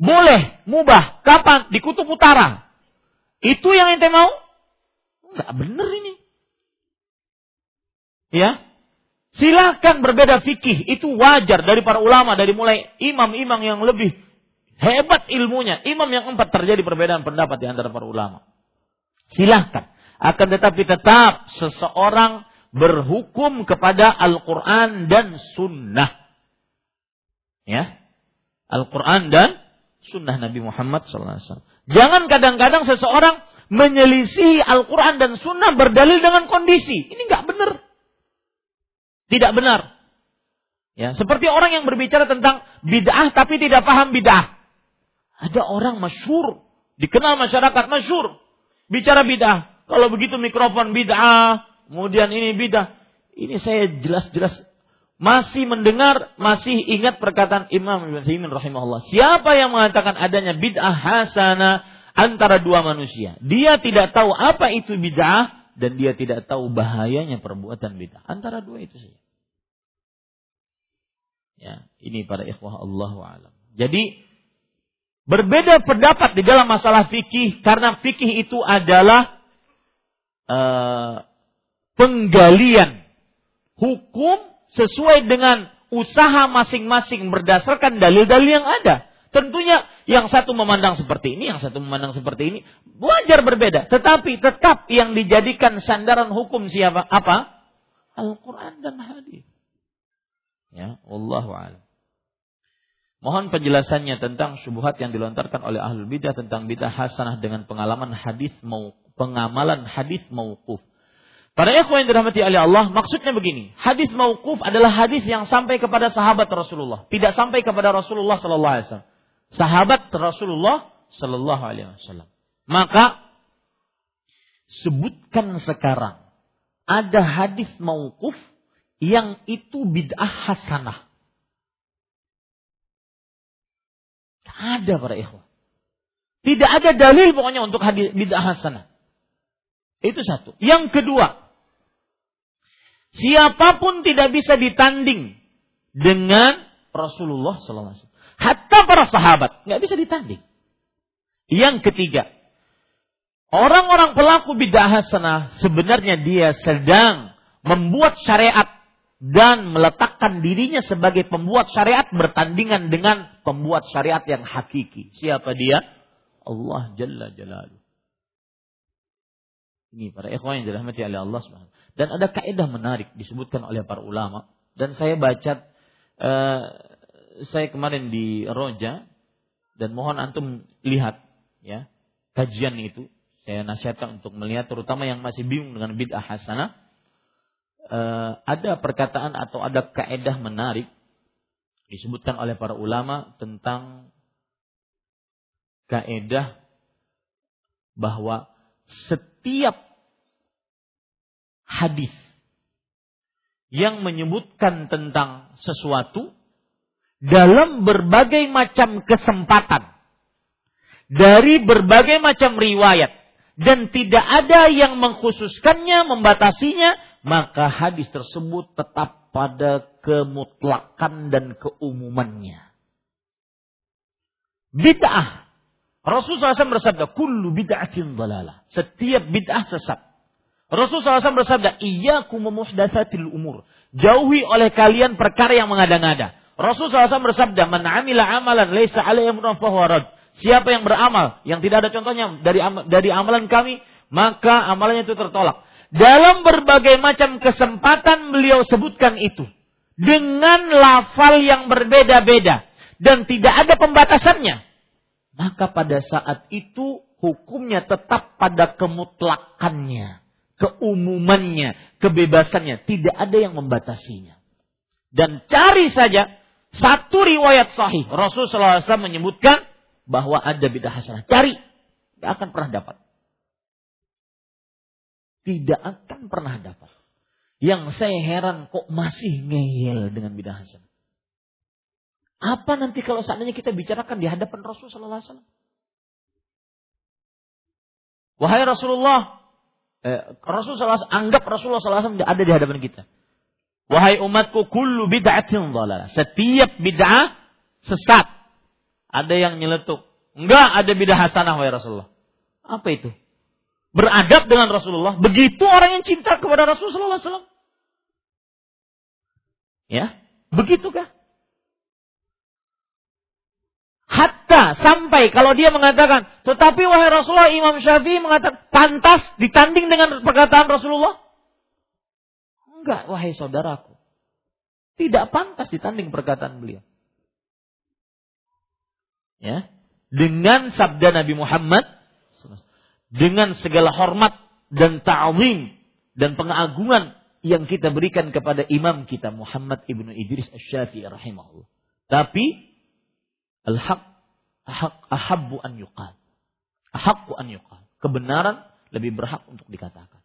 boleh mubah kapan di kutub utara. Itu yang ente mau? Enggak benar ini. Ya, Silakan berbeda fikih, itu wajar dari para ulama, dari mulai imam-imam yang lebih Hebat ilmunya. Imam yang empat terjadi perbedaan pendapat di antara para ulama. Silahkan. Akan tetapi tetap seseorang berhukum kepada Al-Quran dan Sunnah. Ya. Al-Quran dan Sunnah Nabi Muhammad SAW. Jangan kadang-kadang seseorang menyelisih Al-Quran dan Sunnah berdalil dengan kondisi. Ini nggak benar. Tidak benar. Ya, seperti orang yang berbicara tentang bid'ah tapi tidak paham bid'ah. Ada orang masyur, dikenal masyarakat masyur, bicara bid'ah. Kalau begitu mikrofon bid'ah, kemudian ini bid'ah. Ini saya jelas-jelas masih mendengar, masih ingat perkataan Imam Ibn Taimin rahimahullah. Siapa yang mengatakan adanya bid'ah hasana antara dua manusia? Dia tidak tahu apa itu bid'ah dan dia tidak tahu bahayanya perbuatan bid'ah. Antara dua itu saja. Ya, ini para ikhwah Allah alam. Jadi Berbeda pendapat di dalam masalah fikih karena fikih itu adalah uh, penggalian hukum sesuai dengan usaha masing-masing berdasarkan dalil-dalil yang ada. Tentunya yang satu memandang seperti ini, yang satu memandang seperti ini, wajar berbeda. Tetapi tetap yang dijadikan sandaran hukum siapa? Apa? Al-Quran dan hadis. Ya, Allah. Mohon penjelasannya tentang syubhat yang dilontarkan oleh ahlul bidah tentang bidah hasanah dengan pengalaman hadis mau pengamalan hadis mauquf. Para ikhwan yang dirahmati oleh Allah, maksudnya begini, hadis mauquf adalah hadis yang sampai kepada sahabat Rasulullah, tidak sampai kepada Rasulullah sallallahu alaihi wasallam. Sahabat Rasulullah sallallahu alaihi wasallam. Maka sebutkan sekarang ada hadis mauquf yang itu bid'ah hasanah. Ada para ikhwan. Tidak ada dalil pokoknya untuk hadis bid'ah hasanah. Itu satu. Yang kedua, siapa pun tidak bisa ditanding dengan Rasulullah SAW. Hatta para sahabat nggak bisa ditanding. Yang ketiga, orang-orang pelaku bid'ah hasanah sebenarnya dia sedang membuat syariat dan meletakkan dirinya sebagai pembuat syariat bertandingan dengan pembuat syariat yang hakiki. Siapa dia? Allah Jalla Jalaluh. Ini para ikhwan yang dirahmati oleh Allah SWT. Dan ada kaidah menarik disebutkan oleh para ulama dan saya baca uh, saya kemarin di Roja dan mohon antum lihat ya kajian itu. Saya nasihatkan untuk melihat terutama yang masih bingung dengan bid'ah hasanah. Uh, ada perkataan atau ada kaedah menarik disebutkan oleh para ulama tentang kaedah bahwa setiap hadis yang menyebutkan tentang sesuatu dalam berbagai macam kesempatan dari berbagai macam riwayat dan tidak ada yang mengkhususkannya, membatasinya, maka hadis tersebut tetap pada kemutlakan dan keumumannya. Bid'ah. Rasulullah SAW bersabda, Kullu bid'atin dalalah. Setiap bid'ah sesat. Rasulullah SAW bersabda, muhdatsatil umur. Jauhi oleh kalian perkara yang mengada-ngada. Rasulullah SAW bersabda, "Man amila amalan laisa alaihi amrun Siapa yang beramal yang tidak ada contohnya dari dari amalan kami, maka amalannya itu tertolak. Dalam berbagai macam kesempatan beliau sebutkan itu dengan lafal yang berbeda-beda dan tidak ada pembatasannya. Maka pada saat itu hukumnya tetap pada kemutlakannya, keumumannya, kebebasannya, tidak ada yang membatasinya. Dan cari saja satu riwayat sahih. Rasulullah SAW menyebutkan bahwa ada bidah hasanah. Cari. Tidak akan pernah dapat. Tidak akan pernah dapat. Yang saya heran kok masih ngeyel dengan bidah hasanah. Apa nanti kalau seandainya kita bicarakan di hadapan Rasulullah SAW? Wahai Rasulullah, eh, Rasulullah SAW, anggap Rasulullah SAW ada di hadapan kita. Wahai umatku, kullu bid'atin dhalalah. Setiap bid'ah sesat. Ada yang nyeletuk. Enggak ada bid'ah hasanah wahai Rasulullah. Apa itu? Beradab dengan Rasulullah. Begitu orang yang cinta kepada Rasulullah SAW. Ya, begitukah? Hatta sampai kalau dia mengatakan, tetapi wahai Rasulullah Imam Syafi'i mengatakan pantas ditanding dengan perkataan Rasulullah. Enggak, wahai saudaraku. Tidak pantas ditanding perkataan beliau. Ya, dengan sabda Nabi Muhammad dengan segala hormat dan ta'zim dan pengagungan yang kita berikan kepada imam kita Muhammad ibnu Idris Asy-Syafi'i rahimahullah. Tapi al-haq ahak ahabbu an yuqal. Ahabbu an yuqal. Kebenaran lebih berhak untuk dikatakan.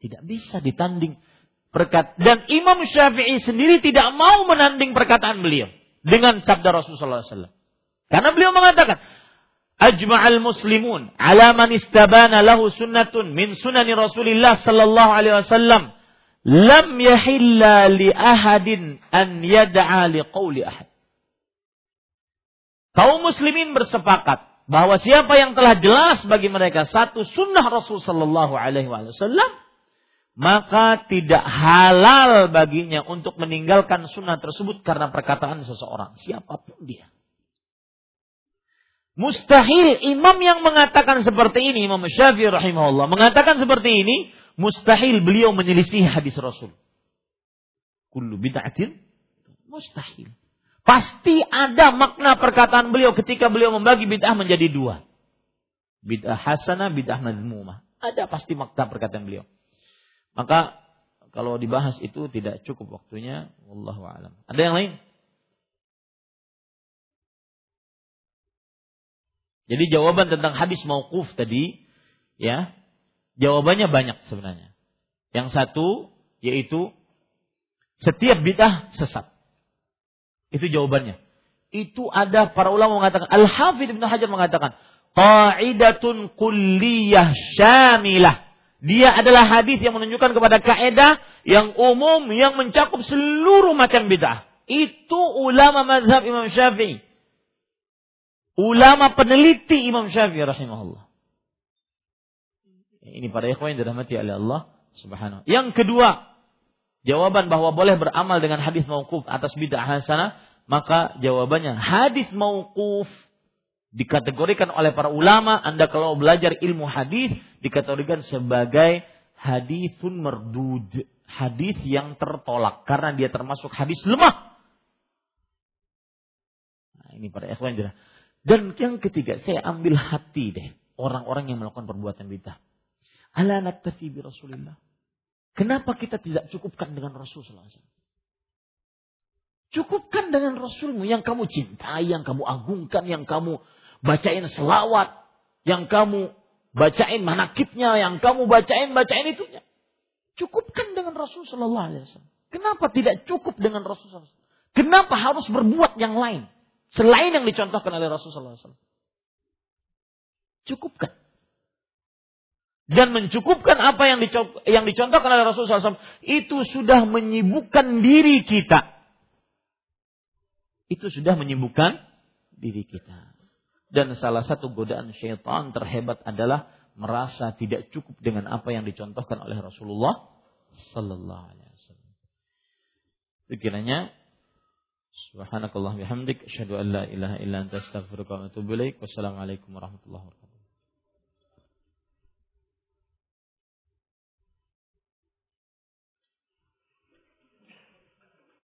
Tidak bisa ditanding perkat dan Imam Syafi'i sendiri tidak mau menanding perkataan beliau dengan sabda Rasulullah SAW. Karena beliau mengatakan, ajma'al muslimun ala man istabana lahu sunnatun min sunani Rasulillah sallallahu alaihi wasallam lam yahilla li ahadin an yad'a li qawli ahad. Kaum muslimin bersepakat bahwa siapa yang telah jelas bagi mereka satu sunnah Rasul sallallahu alaihi wasallam, maka tidak halal baginya untuk meninggalkan sunnah tersebut karena perkataan seseorang, siapa pun dia. Mustahil imam yang mengatakan seperti ini, Imam Syafi'i rahimahullah, mengatakan seperti ini, mustahil beliau menyelisih hadis Rasul. Kullu bid'atin mustahil. Pasti ada makna perkataan beliau ketika beliau membagi bid'ah menjadi dua. Bid'ah hasanah, bid'ah madmumah. Ada pasti makna perkataan beliau. Maka kalau dibahas itu tidak cukup waktunya. Wallahu alam. Ada yang lain? Jadi jawaban tentang hadis mauquf tadi, ya, jawabannya banyak sebenarnya. Yang satu yaitu setiap bid'ah sesat. Itu jawabannya. Itu ada para ulama mengatakan, Al-Hafidh Ibn Hajar mengatakan, Qa'idatun kulliyah syamilah. Dia adalah hadis yang menunjukkan kepada kaedah yang umum yang mencakup seluruh macam bid'ah. Itu ulama mazhab Imam Syafi'i. Ulama peneliti Imam Syafi'i rahimahullah. Ini para ikhwan yang dirahmati oleh Allah Subhanahu. Yang kedua, jawaban bahwa boleh beramal dengan hadis mauquf atas bid'ah hasanah, maka jawabannya hadis mauquf dikategorikan oleh para ulama, Anda kalau belajar ilmu hadis dikategorikan sebagai hadisun merdud, hadis yang tertolak karena dia termasuk hadis lemah. Nah, ini para ikhwan Dan yang ketiga, saya ambil hati deh orang-orang yang melakukan perbuatan bid'ah. Ala naktafi bi Rasulillah. Kenapa kita tidak cukupkan dengan Rasul SAW? Cukupkan dengan Rasulmu yang kamu cintai, yang kamu agungkan, yang kamu bacain selawat, yang kamu bacain manakibnya, yang kamu bacain bacain itunya. Cukupkan dengan Rasul Sallallahu Alaihi Wasallam. Kenapa tidak cukup dengan Rasul Sallallahu Kenapa harus berbuat yang lain selain yang dicontohkan oleh Rasul Sallallahu Alaihi Wasallam? Cukupkan dan mencukupkan apa yang, yang dicontohkan oleh Rasulullah SAW itu sudah menyibukkan diri kita. Itu sudah menyibukkan diri kita. Dan salah satu godaan syaitan terhebat adalah merasa tidak cukup dengan apa yang dicontohkan oleh Rasulullah Sallallahu Alaihi Wasallam. Kiranya Subhanakallah bihamdik asyhadu an la ilaha illa anta astaghfiruka wa atubu ilaik. Wassalamualaikum warahmatullahi wabarakatuh.